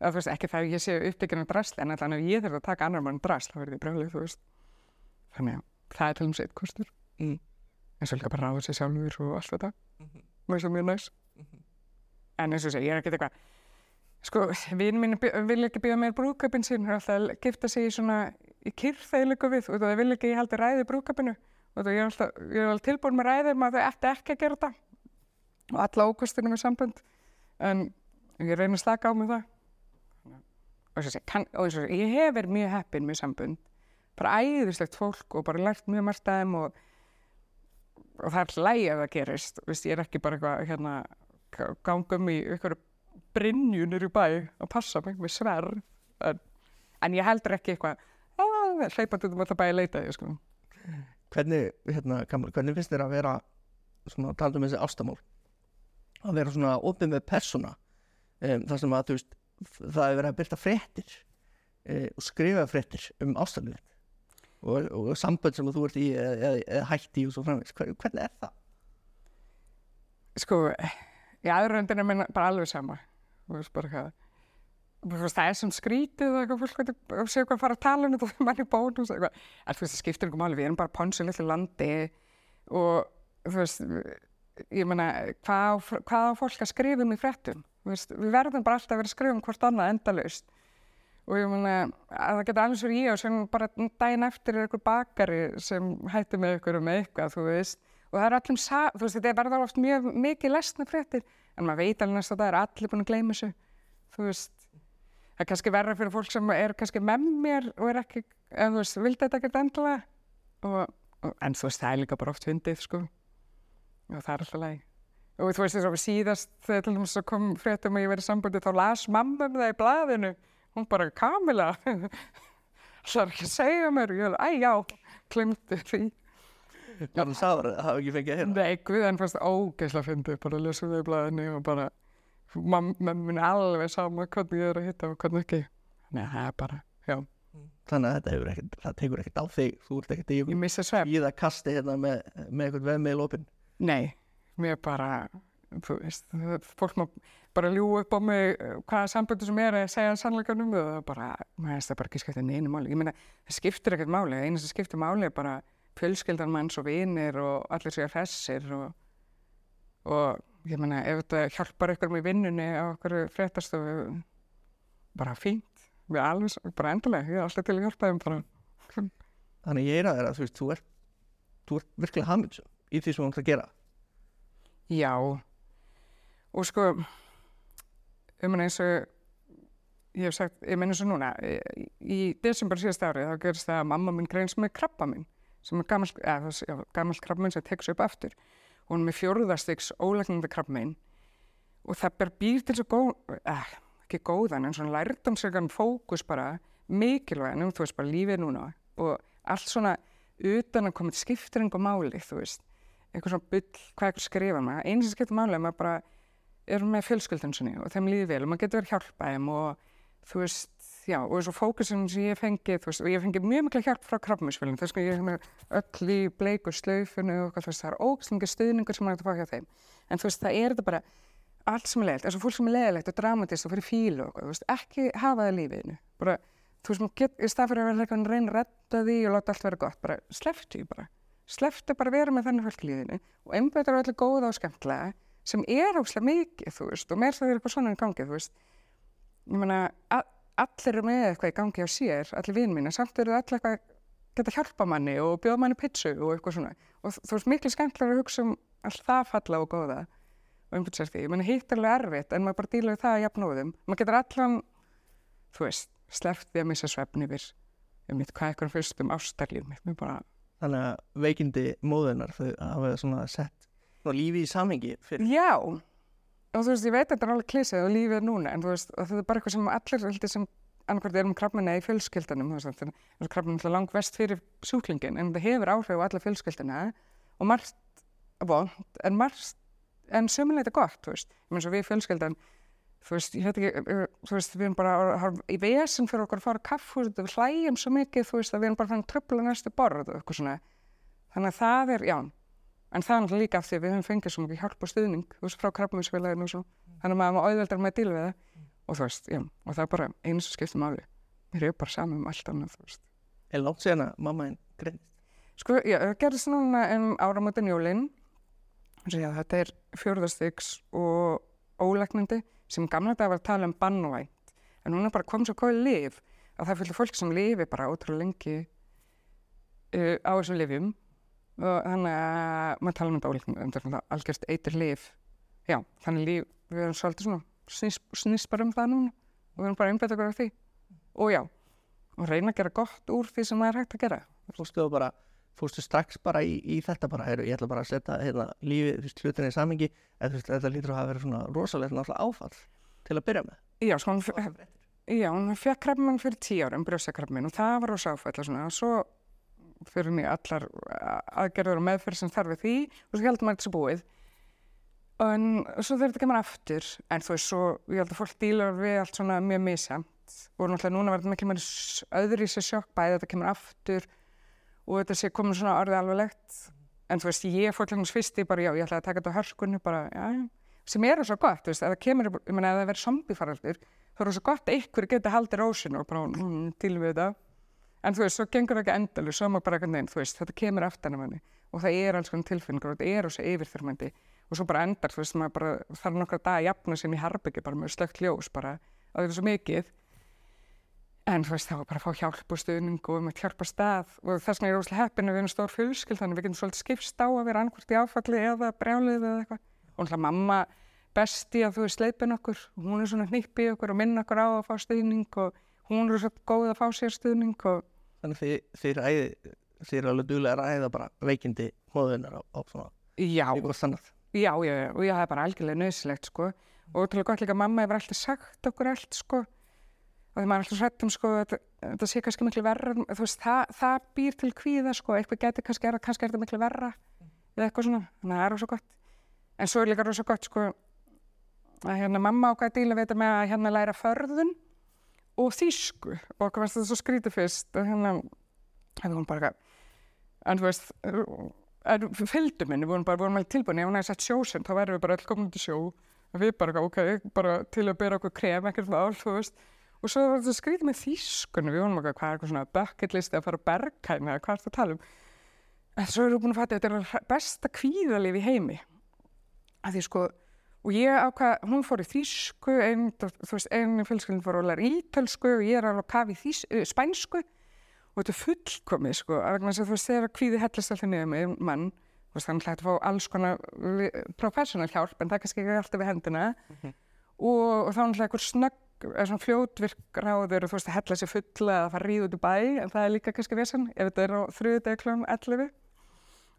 Þú veist, ekki það að ég sé uppbyggjan af drasla, en alltaf ef ég þurf að taka annar mann drasla, þá verði ég brjálið, þú veist. Þannig að það er til um Mm. En svo líka bara ráða sér sjálfur og allt þetta. Mér finnst það mjög næs. En eins og sé, ég er ekkert eitthvað, sko, vinn mín vil ekki býða mér brúðköpinn sín, það er alltaf að gifta sig í svona, í kyrþeilugu við, og það vil ekki ég haldi ræði brúðköpinu, og það er alltaf, ég er alveg tilbúin með ræði um að þau eftir ekki að gera þetta, og alla ókostinu með sambönd, en ég reyna að slaka á mig það. Og eins og sé, kann, og eins og sé, ég hef verið mjög heppin með sambönd, bara æðislegt fólk og bara lært mjög margt að þeim og, og það er lægi að það gerist, veist, ég er ekki bara eitthvað, hérna, ganga um í brinju nýr í bæ að passa mig með sverð en, en ég heldur ekki eitthvað hleypandi um alltaf bæ að leita því sko. Hvernig, hérna, hvernig finnst þér að vera svona, talað um þessi ástamál? Að vera svona opið með persóna um, þar sem að, veist, það er verið að byrta fréttir um, og skrifa fréttir um ástamlið og, og sambönd sem þú ert í eða, eða hætti og svo Hver- hvernig er það? sko, í aðröndinu minn bara alveg sama. Veist bara það er sem skrítið og fólk segja hvað að fara að tala um þetta og mann í bónus eitthvað, en þú veist, það skiptir einhver máli. Við erum bara ponsu litlu landi og þú veist ég meina, hvað á, hvað á fólk að skrifa um í veist, við verðum bara alltaf að vera að skrifa um hvort annað endalaust og ég meina að það geta alveg svo ég og sem bara daginn eftir er einhver bakari sem hættir með ykkur um eitthvað, þú veist. Og það er allum, sa- þú veist, þetta verður oft mjög mikið lesna fréttir, en maður veit alveg næst að það er allir búin að gleyma þessu þú veist, það er kannski verra fyrir fólk sem er kannski með mér og er ekki, en þú veist, vildi þetta ekkert endilega. Og, og, en þú veist, það er líka bara oft hundið, sko. Og það er alltaf leið og þú veist þess að síðast þegar kom fréttum að ég verið sambandi þá las mamma um það í blaðinu hún bara Kamila það er ekki að segja mér. Og ég er, æ já, klimti því. Já, þú sagði það, það hafa ekki fengið að hérna nei, guð, en fannst ógeðslega fyndi bara að lesa um það í blaðinu og bara mamma minn alveg sama hvernig ég er að hitta og hvernig ekki. Nei, það er bara, já, Þannig að þetta hefur ekkert, það tekur ekkert á þig. Þú ert ekkert í það kasti hérna með, með eitthvað vefmiðl opinn Nei, mér bara, þú veist, fólk má bara ljú upp á mig eh, hvaða samböndu sem er að segja sannleikanum og það bara, maður veist það bara ekki skipta neinu máli. Ég meina, það skiptir ekkert máli, það eina sem skiptir máli er bara fjölskyldan manns og vinir og allir sér hressir og, og ég meina, ef þetta hjálpar ykkur með vinnunni á okkur fréttastofu, bara fínt, við alveg, bara endilega, ég er alltaf til að hjálpa þeim bara. Þannig ég er að þeirra, þú veist, þú ert þú ert virkilega haminsum í því sem þú ert að gera Já, og sko, um hann eins og, ég hef sagt, ég menn eins og núna, í, í desember síðast árið þá gerist það að mamma mín greins með krabba mín sem er gammal, eða, gammal krabba mín sem tekst upp aftur. Hún er með fjórðastiks ólegnandi krabba mín og það ber býr til svo góð, eh, ekki góðan en svona lærdomsvegan fókus bara mikilvægan um þú veist bara lífið núna og allt svona utan að koma til skiptiring og máli þú veist, eitthvað svona byll hvað eitthvað skrifa maður, eins sem skiptir máli maður bara er með fjölskyldun sinni og þeim líði vel og maður getur verið hjálpa þeim og þú veist, já, og þessu fókusin sem ég fengi, þú veist, og ég fengi mjög mikla hjálp frá krabbmjösfélum, þess að ég með öll í bleiku slöfunu og þú veist, það er ógslingi stuðningur sem maður hægt að fá hjá þeim. En þú veist, það er þetta bara allt sem er leðilegt, eins og fólk sem er leðilegt og dramatist og fyrir fílu og þú veist, ekki hafa það lífiðinu, bara, þú veist, maður get, í stað fyrir að vera eitthvað að reyna að redda því og láta allt vera gott, bara sleftu bara, sleftu bara vera með sem er óslega mikið, þú veist, og mér það er eitthvað svona í gangi, þú veist, ég meina, allir eru með eitthvað í gangi á sér, allir vinn mín, samt eru allir eitthvað geta hjálpa manni og bjóða manni pitsu og eitthvað svona, og þú veist, miklu skemmtilega að hugsa um allt það falla og góða og sér því, ég meina, hitt er alveg erfitt, en maður bara díla við það að jafnóðum, maður getur allan, þú veist, sleppt því að missa svefn yfir, ég veit hvað eitthvað fyrst um ástarlíf mitt, mér bara... Þannig að veikindi móðunar þau hafa svona sett lífi í samhengi fyrir. Já, og þú veist, ég veit að þetta er alveg klísið og lífið er núna, en þú veist, það er bara eitthvað sem allir heldur sem annarkvært erum krabminni í fjölskyldunum, þú veist, þannig að krabminni er langt vest fyrir sjúklingin, en það hefur áhrif á alla fjölskylduna og margt vond, en margt, en sömuleita gott, þú veist, ég menn svo við fjölskyldan, þú veist, ég veit ekki, þú veist, við erum bara í vesen fyrir okkur að fara kaffhús, við hlægjum svo mikið, þú veist, að við erum bara fann tröfla næstu borð og eitthvað svona, þannig að það er, já, en það er náttúrulega líka af því að við höfum fengið svo mikið hjálp og stuðning, þú veist, frá krabbaminsfélaginu og svo, þannig að maður má auðveldar með að díla við það. Og þú veist, já, og það er bara einu sem skiptir máli, mér er bara saman um allt annað, þú veist. Er látt síðan að mamma einn greinist? Sko, já, það gerðist núna um áramöndin jólinn, þetta er fjörðastygs og ólegnandi sem gamla dag var að tala um bannvænt, en núna bara kom svo kóðið liv að það fylgir fólk sem lifi bara ótrúlega lengi uh, á þessum lifjum og þannig að maður tala um þetta ólíknum um þetta algjörst eitir lif já, þannig líf, við erum svolítið svona snýst, bara um það núna. Og við erum bara einbæðið okkur af því. Og já, og reyna að gera gott úr því sem það er hægt að gera. Fórstu þú bara, fórstu strax bara í, í þetta bara, heru, ég ætla bara að setja hérna, lífið, hlutinni í samingi eða þú veist, þetta lítur að hafa verið svona rosalega áfall til að byrja með. Já, sko, hún, já, hún fekk krabmin fyrir tíu árum, brjóstakrabmin fyrir mig allar aðgerður og meðferð sem þarf við því og svo heldur maður þetta búið. En svo þegar þetta kemur aftur en þú veist svo, ég held að fólk dílar við allt svona mjög misamt og náttúrulega núna verður mikil meira öðru í sig sjokk bæði þetta kemur aftur og þetta sé komin svona orðið alveglegt en þú veist ég fór til hans fyrst í bara já, ég ætlaði að taka þetta á hörskunni bara, já, sem er svo gott, þú veist, ef það kemur, ég menna, ef það verður zombifaraldur, þá er það svo gott ykkur geti haldið rósinu og bara, mm, til við þetta en þú veist, svo gengur það ekki endalu svo maður bara eitthvað neinn, þú veist, þetta kemur aftan af henni. Og það er alls konar tilfinningur og þetta er þessu yfirþyrmandi. Og svo bara endar þú veist, maður bara þarf nokkra dag að jafna sem í harbyggi bara með slögt ljós bara og þetta er svo mikið. En þú veist, þá bara að fá hjálp og stuðning og með hjálpa stað. Og þess vegna er óslega heppin að við erum stór fjölskyld þannig við getum svolítið skipst á að vera annarkvært í áfalli eða brjálið eða eitthvað. Og náttúrulega mamma besti að þú veist leipin okkur hún er svona hnippi okkur og minna okkur á að fá stuðning og hún er svo góð að fá sér stuðning og Þannig að þið, þið, ræði, þið er alveg duglega að ræða bara veikindi móðunar á, á svona Já, já, já, já, og það er bara algjörlega nöðsilegt, sko. Og að gott líka, mamma hefur alltaf sagt okkur allt, sko. Og maður er alltaf hrættum, sko, að þetta sé kannski miklu verra, þú veist, það, það býr til kvíða, sko, eitthvað getur kannski, er, kannski er þetta miklu verra, eða eitthvað svona, þannig að það er rosa gott. En svo er líka rosa gott, sko, að hérna mamma ákvæði að díla við þetta með að hérna læra förðun og þýsku. Og okkur veist þetta svo skrítið fyrst og hérna hefði hún bara en þú veist fylgdu minni, við vorum bara vorum alveg tilbúin. Ef hún hefði sett sjósinn, þá væri við bara öll komin til sjó og við bara, ok, bara til að bera okkur krem, ekkert mál, þú veist. Og svo var þetta skrítið með þýskunni við vorum okkur, hvað er eitthvað svona bucket list eða fara að bergkæna, hvað er þetta að tala um? En svo erum við búin að fatta, þetta er besta kvíðalif í heimi. Að því sko og ég ákvað, hún fór í þýsku einn, þú veist, einn fjölskyldin fór að læra ítölsku og ég er alveg að kafa í þýs, uh, spænsku. Og þetta er fullkomið, sko, að þú veist, þegar kvíði hellast alltaf niður með mann þú veist, þannig að það fá alls konar professional hjálp, en það kannski ekki alltaf við hendina. Mm -hmm. og, og þá er alltaf einhver snögg svona fljótvirk ráður og þú veist að hella sér fulla eða fara að ríða út í bæ en það er líka kannski vesan ef þetta er á þrjúðdegi kljóðum 11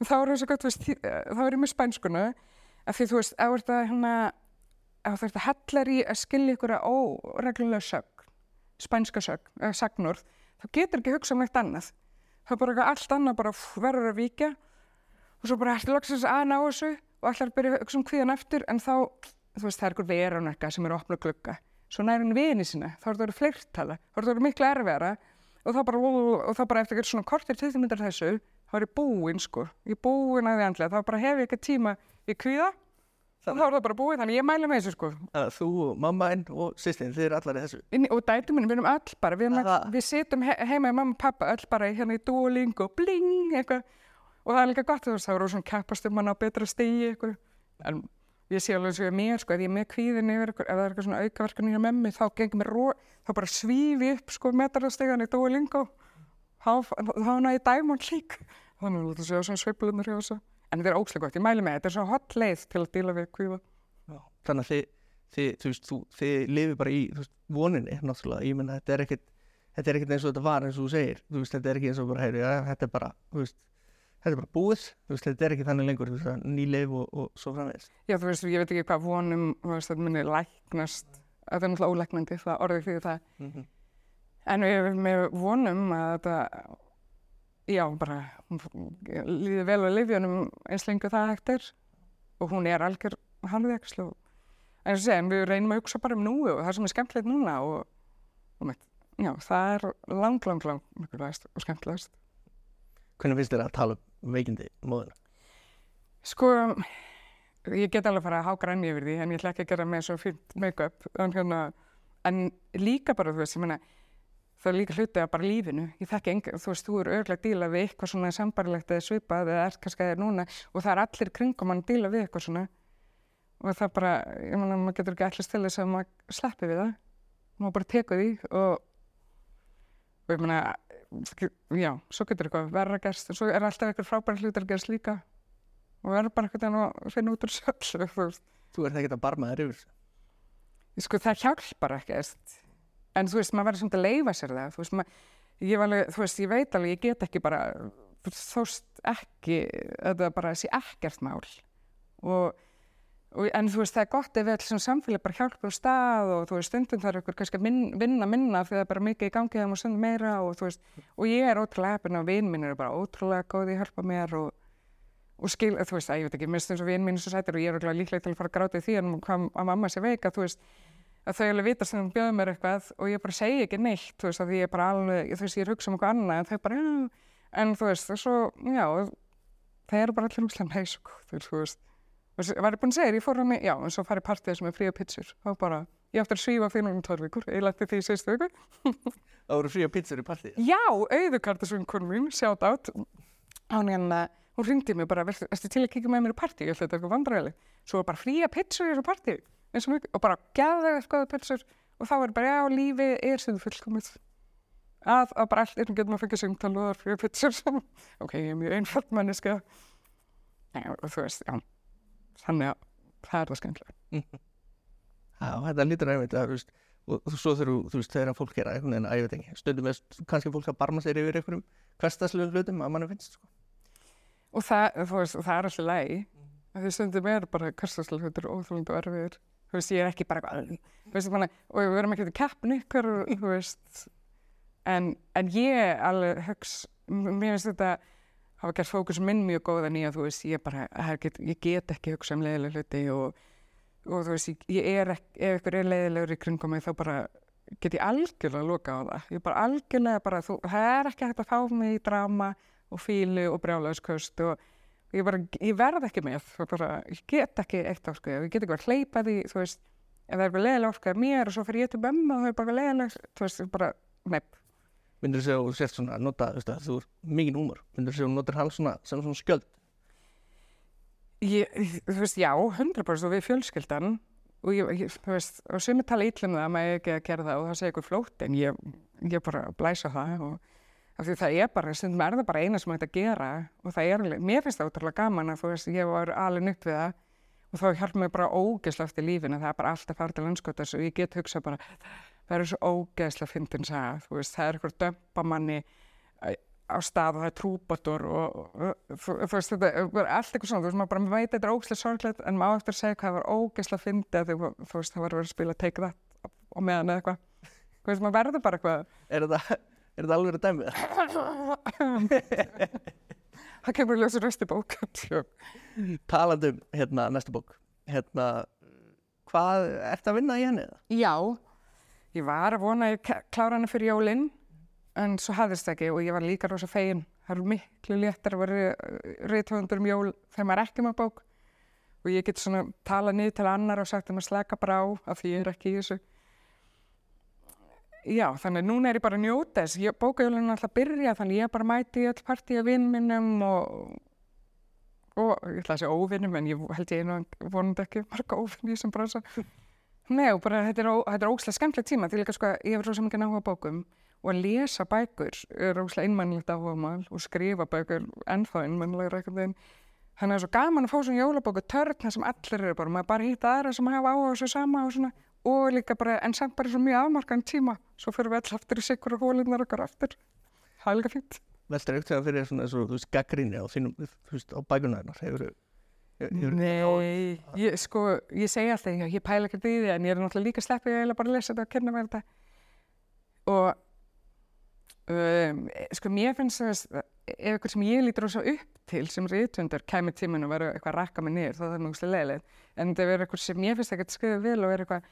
þá er það svo gott, þú veist, þá er ég með spænskunu af því þú veist, ef þetta hérna þú veist að hellar í að skilja ykkur að óreglulega sög spænska sög, eða sagnur þá getur ekki hugsað um eitt annað. Þá er bara eitthvað allt annað bara verður að víkja. Og svo bara ætla loksins að ná þessu og að byrja að hugsa um kvíðan eftir en þá, þú veist, það er ykkur veranarka sem eru að opna glugga. Svo næri hann vini sinna, þá er það verið fleirtala þá er það verið miklu erfiðara og þá bara, og þá bara eftir eitthvað svona kortir tíðmyndar þessu, þá er ég búinn sko. Ég er búinn að því andlega, þá bara hef ég eitthvað tíma í kvíða og þá er það bara búið, þannig ég mæla með þessu sko. Að þú, mammainn og sýstin, þið eru allar í þessu. Inni, og dætu mínu, við erum öll bara við, Það- við situm he heima í mamma og pappa öll bara í- hérna í Duolingo bling, eitthvað. Og það er líka gott, þú veist, það eru svona keppast um hann á betra stigi eitthvað. En ég sé alveg eins og ég er mér, sko, ef ég er með kvíðin yfir eitthvað, ef það er eitthvað svona aukaverkan í memmi þá gengir mér ró, þá bara svífi upp sko metarastígan í Duolingo. þá, þá ná ég dæmon lík þannig að þetta séu svona sveiflunar hjá þessu en þetta er óslega gott, ég mæli með, þetta er svona hot leið til að díla við kvíða. Þannig að þið, þið, þú veist, þú, þið lifið bara í þú veist, voninni, náttúrulega. Ég menna, þetta er ekkit, þetta er ekkit eins og þetta var eins og þú segir. Þú veist, þetta er ekki eins og bara, heyri, ja, þetta er bara, þú veist, þetta er bara búið. Þú veist, þetta er ekki þannig lengur, þú veist, ný lif og, og svo framvegis. Já, þú veist, ég veit ekki hvað vonum, þú þetta minni læknast, þetta er náttúrulega ólæknandi, það orðið fyrir það. Mm -hmm. En við, vonum að þetta, já, bara, líði vel á lifjunum eins lengur það hægt er og hún er algjör harðvekslu. En þess að við reynum að hugsa bara um núi og það sem er skemmtilegt núna og, og já, það er lang, lang, lang mikilvægast og skemmtilegast. Hvernig finnst þér að tala um veikindi móðina? Sko, ég get alveg að fara að háka rann yfir því en ég ætla ekki að gera með svo fínt make-up en, hérna, en líka bara, þú veist, ég meina það er líka hluti af bara lífinu. Ég þekki enga, þú veist, þú eru örglega að díla við eitthvað svona sambarilegt eða svipað eða er kannski að það er núna og það er allir kringum að díla við eitthvað svona. Og það bara, ég meina, maður getur ekki til þess að maður sleppi við það. Maður bara tekur því og og ég meina, já, svo getur eitthvað verra gerst. Og svo er alltaf eitthvað frábæra hlutar að gerast líka. Og verður bara eitthvað að finna út úr sjálf þú veist, Þú ert ekkert að barma þér yfir sko það hjálpar ekkert en þú veist, maður verður samt að leifa sér það. Þú veist, maður, ég, alveg, þú veist, ég veit alveg ég get ekki bara þóst ekki, þetta bara sé ekkert mál. Og, og en þú veist, það er gott ef við allir sem samfélag bara hjálpa á stað og þú veist, stundum þarf ykkur kannski að minn, vinna minna því það er bara mikið í gangi þegar maður stundum meira og þú veist, og ég er ótrúlega heppin og vinn minn eru bara ótrúlega góði að hjálpa mér og og skil, þú veist, að ég veit ekki, mér eins og vinn mín svo sættir og ég er líklega til að fara að gráta í því en hvað að mamma sé veik að þú veist að þau alveg vita sem bjöðu mér eitthvað og ég bara segi ekki neitt, þú veist, að ég er bara alveg, þú veist, ég er hugsa um eitthvað annað en þau bara, en þú veist, og svo, já, það eru bara allir hugsaðan heis og góður, þú veist, og var ég búin að segja, ég fór hann í, já, en svo farið partíð sem er fría pitsur, þá bara, ég átti að svífa fyrir um tólf vikur, ég lætti því í síðustu viku, Það voru frí að pizzur í partíð. Já, auðukartasvinkun mín, shout out. Hún, hérna, hún ringdi mig bara, "Viltu- ertu til að kíkja með mér í partí? Ég ætla þetta eitthvað vandræðileg. Svo bara fría pitsur í þessu partí. Eins og, mjög- og bara geðvega skoða pitsur. Og þá er bara, já, lífið er þú fullkomið. Að, að bara allt einu getur maður fengið singtal og það er fría pitsur. ok, ég er mjög einfald manneska. Nei, og þú veist, já. Þannig að það er það skemmtilega. Já, þetta lítur einmitt að, þú veist, og svo þegar, þú veist, þegar fólk gera einhvern veginn, að ég veit ekki, stundum er kannski fólk að barma sér yfir einhverjum hverstaslegum hlutum að mann finnst, sko. Og það, þú veist, og það er alltaf lægi. Því stundum er bara hverstaslega hlutur óþjóðlund og erfiðir. Þú veist, ég er ekki bara eitthvað, þú veist, manna, og við verum ekki að keppni ykkur, þú veist. En, en ég alveg högs, mér finnst þetta hafa gert fókus minn mjög góðan í að þú veist, ég bara, get, ég get ekki hugsa um leiðilega hluti og, og þú veist, ég, er ekki, ef ykkur er leiðilegur í kringum mig þá bara get ég algjörlega loka á það. Ég bara algjörlega bara, þú, það er ekki hægt að fá mig í drama og fílu og brjálaðsköst og ég bara, ég verð ekki með það bara, ég get ekki eitt áskæði ég get ekki verið að hleypa því, veist ef það er bara leiðilega orkaði mér og svo fyrir ég til mömmu og það er bara leiðilega, þú veist, bara nepp, Myndur þú segja að þú sért svona að nota, veist, að þú er mikið númur. Myndur þú segja að þú notar hann svona sem svona skjöld. ég, þú veist, já 100% og við fjölskyldan og ég, ég þú veist, og sumi tala ítlum það að maður ekki að gera það og það segja ykkur flótt en ég bara blæsa það og af því það er bara, stundum er það bara eina sem hægt að gera og það er, mér finnst það útrúlega gaman að þú veist, ég var alveg upp við það og þá hjálp mér bara ógeðslega eftir lífinu, það er bara alltaf farið til landskotas og ég get hugsað bara, það er svo ógeðslega fyndin saga, þú veist, það er eitthvað dömpamanni á stað og það er trúbator og, og, og þú veist, þetta er allt eitthvað svona, þú veist, maður bara veit að þetta er ógeðslega sorglegt en maður á eftir að segja hvað það var ógeðslega fyndið að það að að Er þetta, alveg að dæmið? það kemur í ljósi rösti bók Talandum hérna næsta bók hérna, hvað, ertu að vinna í henni? Já, ég var að vona að klára hana fyrir jólinn en svo hafðist það ekki og ég var líka rosa fegin. Það er miklu léttar að vera reythöfundur um jól þegar maður er ekki með bók og ég get svona talað niður til annar og sagt að maður slaka bara á af því ég er ekki í þessu. Já, þannig að núna er ég bara að njóta þess. Bókajólinn er alltaf að byrja þannig ég er bara að mæti í öll partí af vinn minnum og, og ég ætla að segja óvinnum en ég held ég einu vonandi ekki marga óvinni sem bransa. Nei, og bara þetta er, er óslega skemmtileg tíma því líka sko, ég hefur rosa mikið áhuga á bókum og að lesa bækur er óslega einmannlegt áhuga mál og skrifa bækur ennþá einmannlegur eitthvað veginn. Þannig að það er svo gaman að fá svona jólabóku törn þar sem allir eru bara, maður bara hitta aðra sem hafa áhuga á þessu sama og svona og líka bara, en samt bara svo mjög afmarkaðan tíma svo fyrir við all aftur í sikur og hólinnar okkar aftur. Það er líka fínt. Veldur eitthvað fyrir svona og, þú veist, gaggrinni á á bækunarinnar hefur hefur, Nei, ég, sko, ég segi alltaf, já, ég pæla ekkert í því en ég er náttúrulega líka sleppið, ég er bara að lesa þetta og kenna mér þetta og um, sko, mér finnst þess ef eitthvað sem ég lítur rosa upp til sem rítundar kæmi tíminn og verður eitthvað að rakka mig niður þá er það mjög leiðilegt en það er eitthvað sem ég finnst ekkert skrifa vil og er eitthvað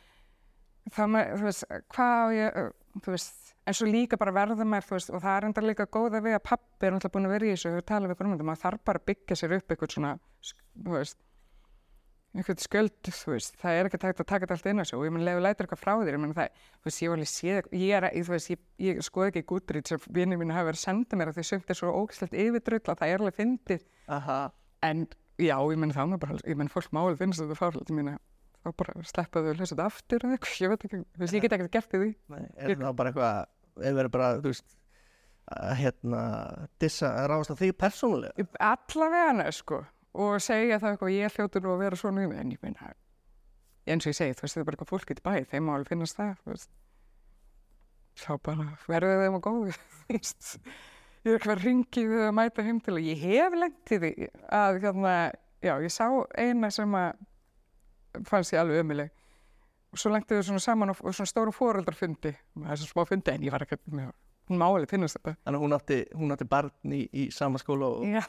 þá með, þú veist, hvað á ég þú veist, en svo líka bara verða mér þú veist, og það er enda líka góða við að pappi er náttúrulega búin að vera í þessu og tala við ykkur um þetta maður þarf bara að byggja sér upp eitthvað svona þú veist einhvern skjöld, þú veist, það er ekki tægt að taka þetta allt inn á sig og ég mun lefu lætur eitthvað frá þér ég mun það, þú veist, ég var alveg séð ég er, þú veist, ég, ég skoði ekki Goodreads sem vinni mín hafa verið að senda mér að því sumt er svo ógæslegt yfirdrull að það er alveg fyndið. En já, ég menn það með bara, ég menn fólk máli finnst þetta fárlega, ég meina þá bara sleppaðu að lesa þetta aftur eða eitthvað, ég veit ekki, þú veist, ég get ekkert gert í því. Nei, er það bara eitthvað ef verður bara, þú veist að hérna, dissa, ráðast á þig persónulega? Allavega hana, sko og segja það eitthvað, ég hljótur nú að vera svona um en ég meina, eins og ég segi þú veist, þetta er bara eitthvað fólk í bæ, þeim máli finnast það þú veist. Þá bara verður þeim að góðu ég er eitthvað að ringi við að mæta heim til og ég hef lengt í því að hérna, já, ég sá eina sem að fannst ég alveg ömuleg og svo lengti við svona saman og, og svona stóru fóreldarfundi það er svo smá fundi en ég var með hún máli finnast þetta. Þannig að hún átti, hún átti barn í, í sama skóla og Já,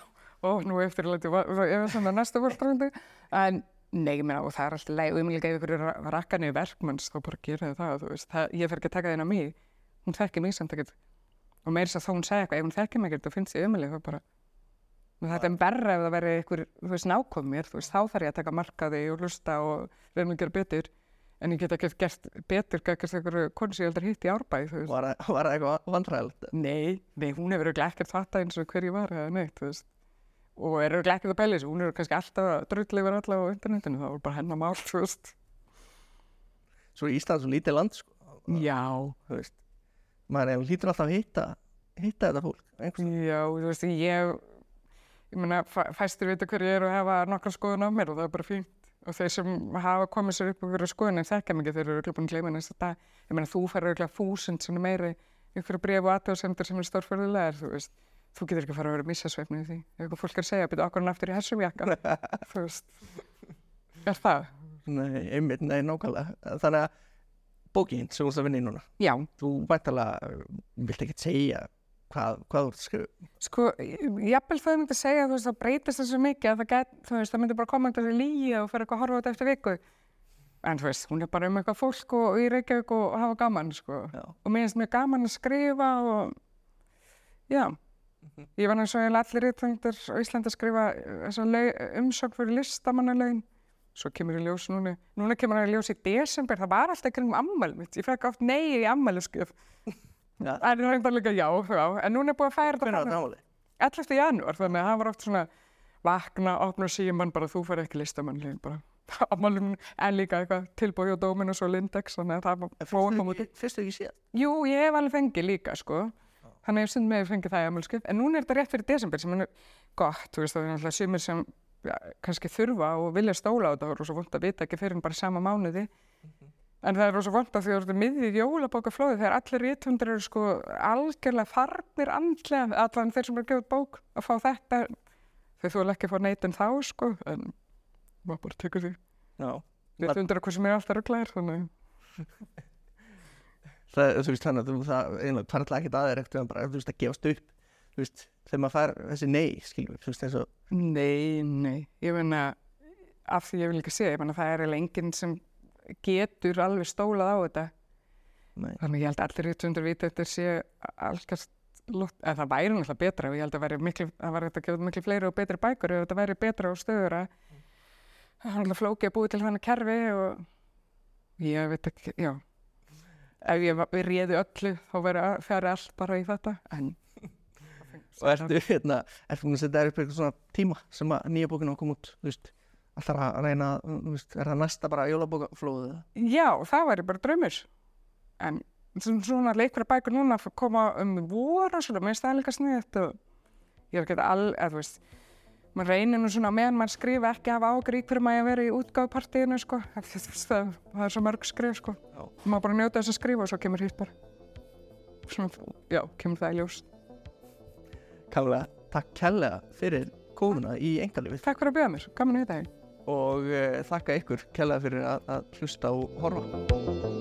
og nú eftir að leta, ég er svona næsta fólkdrandi, en nei, ég meina, og það er alltaf leið, og ég vil ekki ef ykkur rakkan í verkmanns, þá bara gera það, veist, það, ég fer ekki að taka það inn á mig, hún þekkir mig samt ekkert, og meira þess að þó hún segja eitthvað, ef hún þekkir mig ekkert, þá finnst ég ömuleg, það bara, þetta er berra ef það verður ykkur, þú veist, nákom mér, þú veist, þá þarf ég að taka markaði og hlusta og reyna að gera betur, en ég get ekki gert betur gækast ykkur konu sem ég heldur hitt í árbæð, var, það- eitthvað vandræðilegt? Nei, nei, hún hefur örugglega ekkert fatta eins og hver ég var eða neitt, þú veist. Og er örugglega ekkert að pæla þessu, hún er kannski alltaf að drull yfir alla á internetinu, það var bara hennar mál, þú veist. svo er Ísland svo lítið land sko, Já, þú veist maður lítur alltaf að hitta hitta þetta fólk já, þú veist, ég, ég meina, fæ- fæstir vita hver ég er og hafa nokkra skoðun á mér og það er bara fínt. Og þeir sem hafa komið sér upp og verið skoðun en þekkja mikið, þeir eru örugglega búin að gleyma næsta dag. Ég meina, þú fær örugglega þúsund sem meiri ykkur bref og aðtöðsendur sem er stórfjörðulegar, þú veist. Þú getur ekki að fara að vera missasveifnið því. Ef eitthvað fólk er að segja, byrja okkur hann aftur í hessum jakka. þú veist. Er það? nei, einmitt, nei, nákvæmlega þannig að bókin sem þú ert að vinna í núna Já. þú væntalega vilt ekki segja hvað, hvað þú ert að skrifa Sko, jafnvel þau myndi segja, veist, það breytist þessu mikið að það get, veist, myndi bara koma einhverju líi og fyrir eitthvað að horfa á þetta eftir viku. En þú veist, hún er bara um eitthvað fólk og, og í Reykjavík og hafa gaman, sko. Og mér finnst mjög gaman að skrifa og, já. Ég var eins og eiginlega allir rítengdir á Íslandi að skrifa eh, umsögn fyrir listamannalaun. Svo kemur í ljós núna, núna kemur í ljós í desember, það var alltaf kringum ammæli mitt. Ég fekk oft nei í ammæliskjöf. Já. En reyndar líka já, já, en núna er búið að færa þetta hvernig var það áli 11. janúar, þannig að það var oft svona vakna, opna síman, bara þú fær ekki listamannlegin, bara. Afmælum, en líka eitthvað tilbúið á Dominus og Lindex, þannig að það var fóð koma út. fyrstu ekki síðan Jú, ég hef alveg fengið líka, sko, þannig að ég stund með að fengið það í afmælskip, en núna er þetta rétt fyrir desember sem er gott, þú veist, það er náttúrulega sumir sem ja, kannski þurfa og vilja stóla á þetta og svo vant að vita ekki fyrir en bara sama mánuði, En það er rosa vant að því að þú ert miðið jólabókaflóði þegar allir rítundur eru sko algjörlega farnir andlega, allan þeir sem eru út bók að fá þetta, þau þú ekki að fá neitin þá sko, en maður bara tekur því. Já. Rítundur er hvað sem er alltaf rugglaðir, þannig. Það, þú veist, þannig að það, einlega, er alltaf ekkert aðeir eftir að bara, þú veist, að gefast upp, þú veist, þegar maður fær þessi nei, skilur við, þú veist, og, Nei, nei, ég meina, af því ég vil ekki segja, ég meina það er eiginlega enginn sem getur alveg stólað á þetta. nei, Þannig ég held allir rítundur viti að þetta sé algjörst lútt, eða það væri náttúrulega betra og ég held að væri miklu, það var þetta út miklu fleiri og betri bækur ef þetta væri betra og stöðura. Það er náttúrulega flókið að búið til þannig kerfi og ég veit ekki, já. Ef ég réði öllu þá væri færi allt bara í þetta, en... og ertu, hérna, ertu búin að setja þér upp eitthvað svona tíma sem að nýja bókina á að koma út, þú veist, alltaf að reyna, þú veist, er það næsta bara jólabókaflóðið eða? Já, það væri bara draumur. En svona leikra bækur núna að koma um voru svona, mér finnst það líka sniðið og ég er ekki all, eða þú veist, maður reynir nú svona meðan maður skrifa ekki að hafa í hverju maður að vera í útgáðpartíinu, sko. Það, það er svo mörg skrif, sko. Já. Maður bara njóta þess að skrifa og svo kemur hitt bara. Svona, já, kemur það í ljós. Kamlega, takk kærlega fyrir komuna í engalífið Takk fyrir að bjóða mér, gaman að hitta þig. Og uh, þakka ykkur kærlega fyrir að, að hlusta og horfa.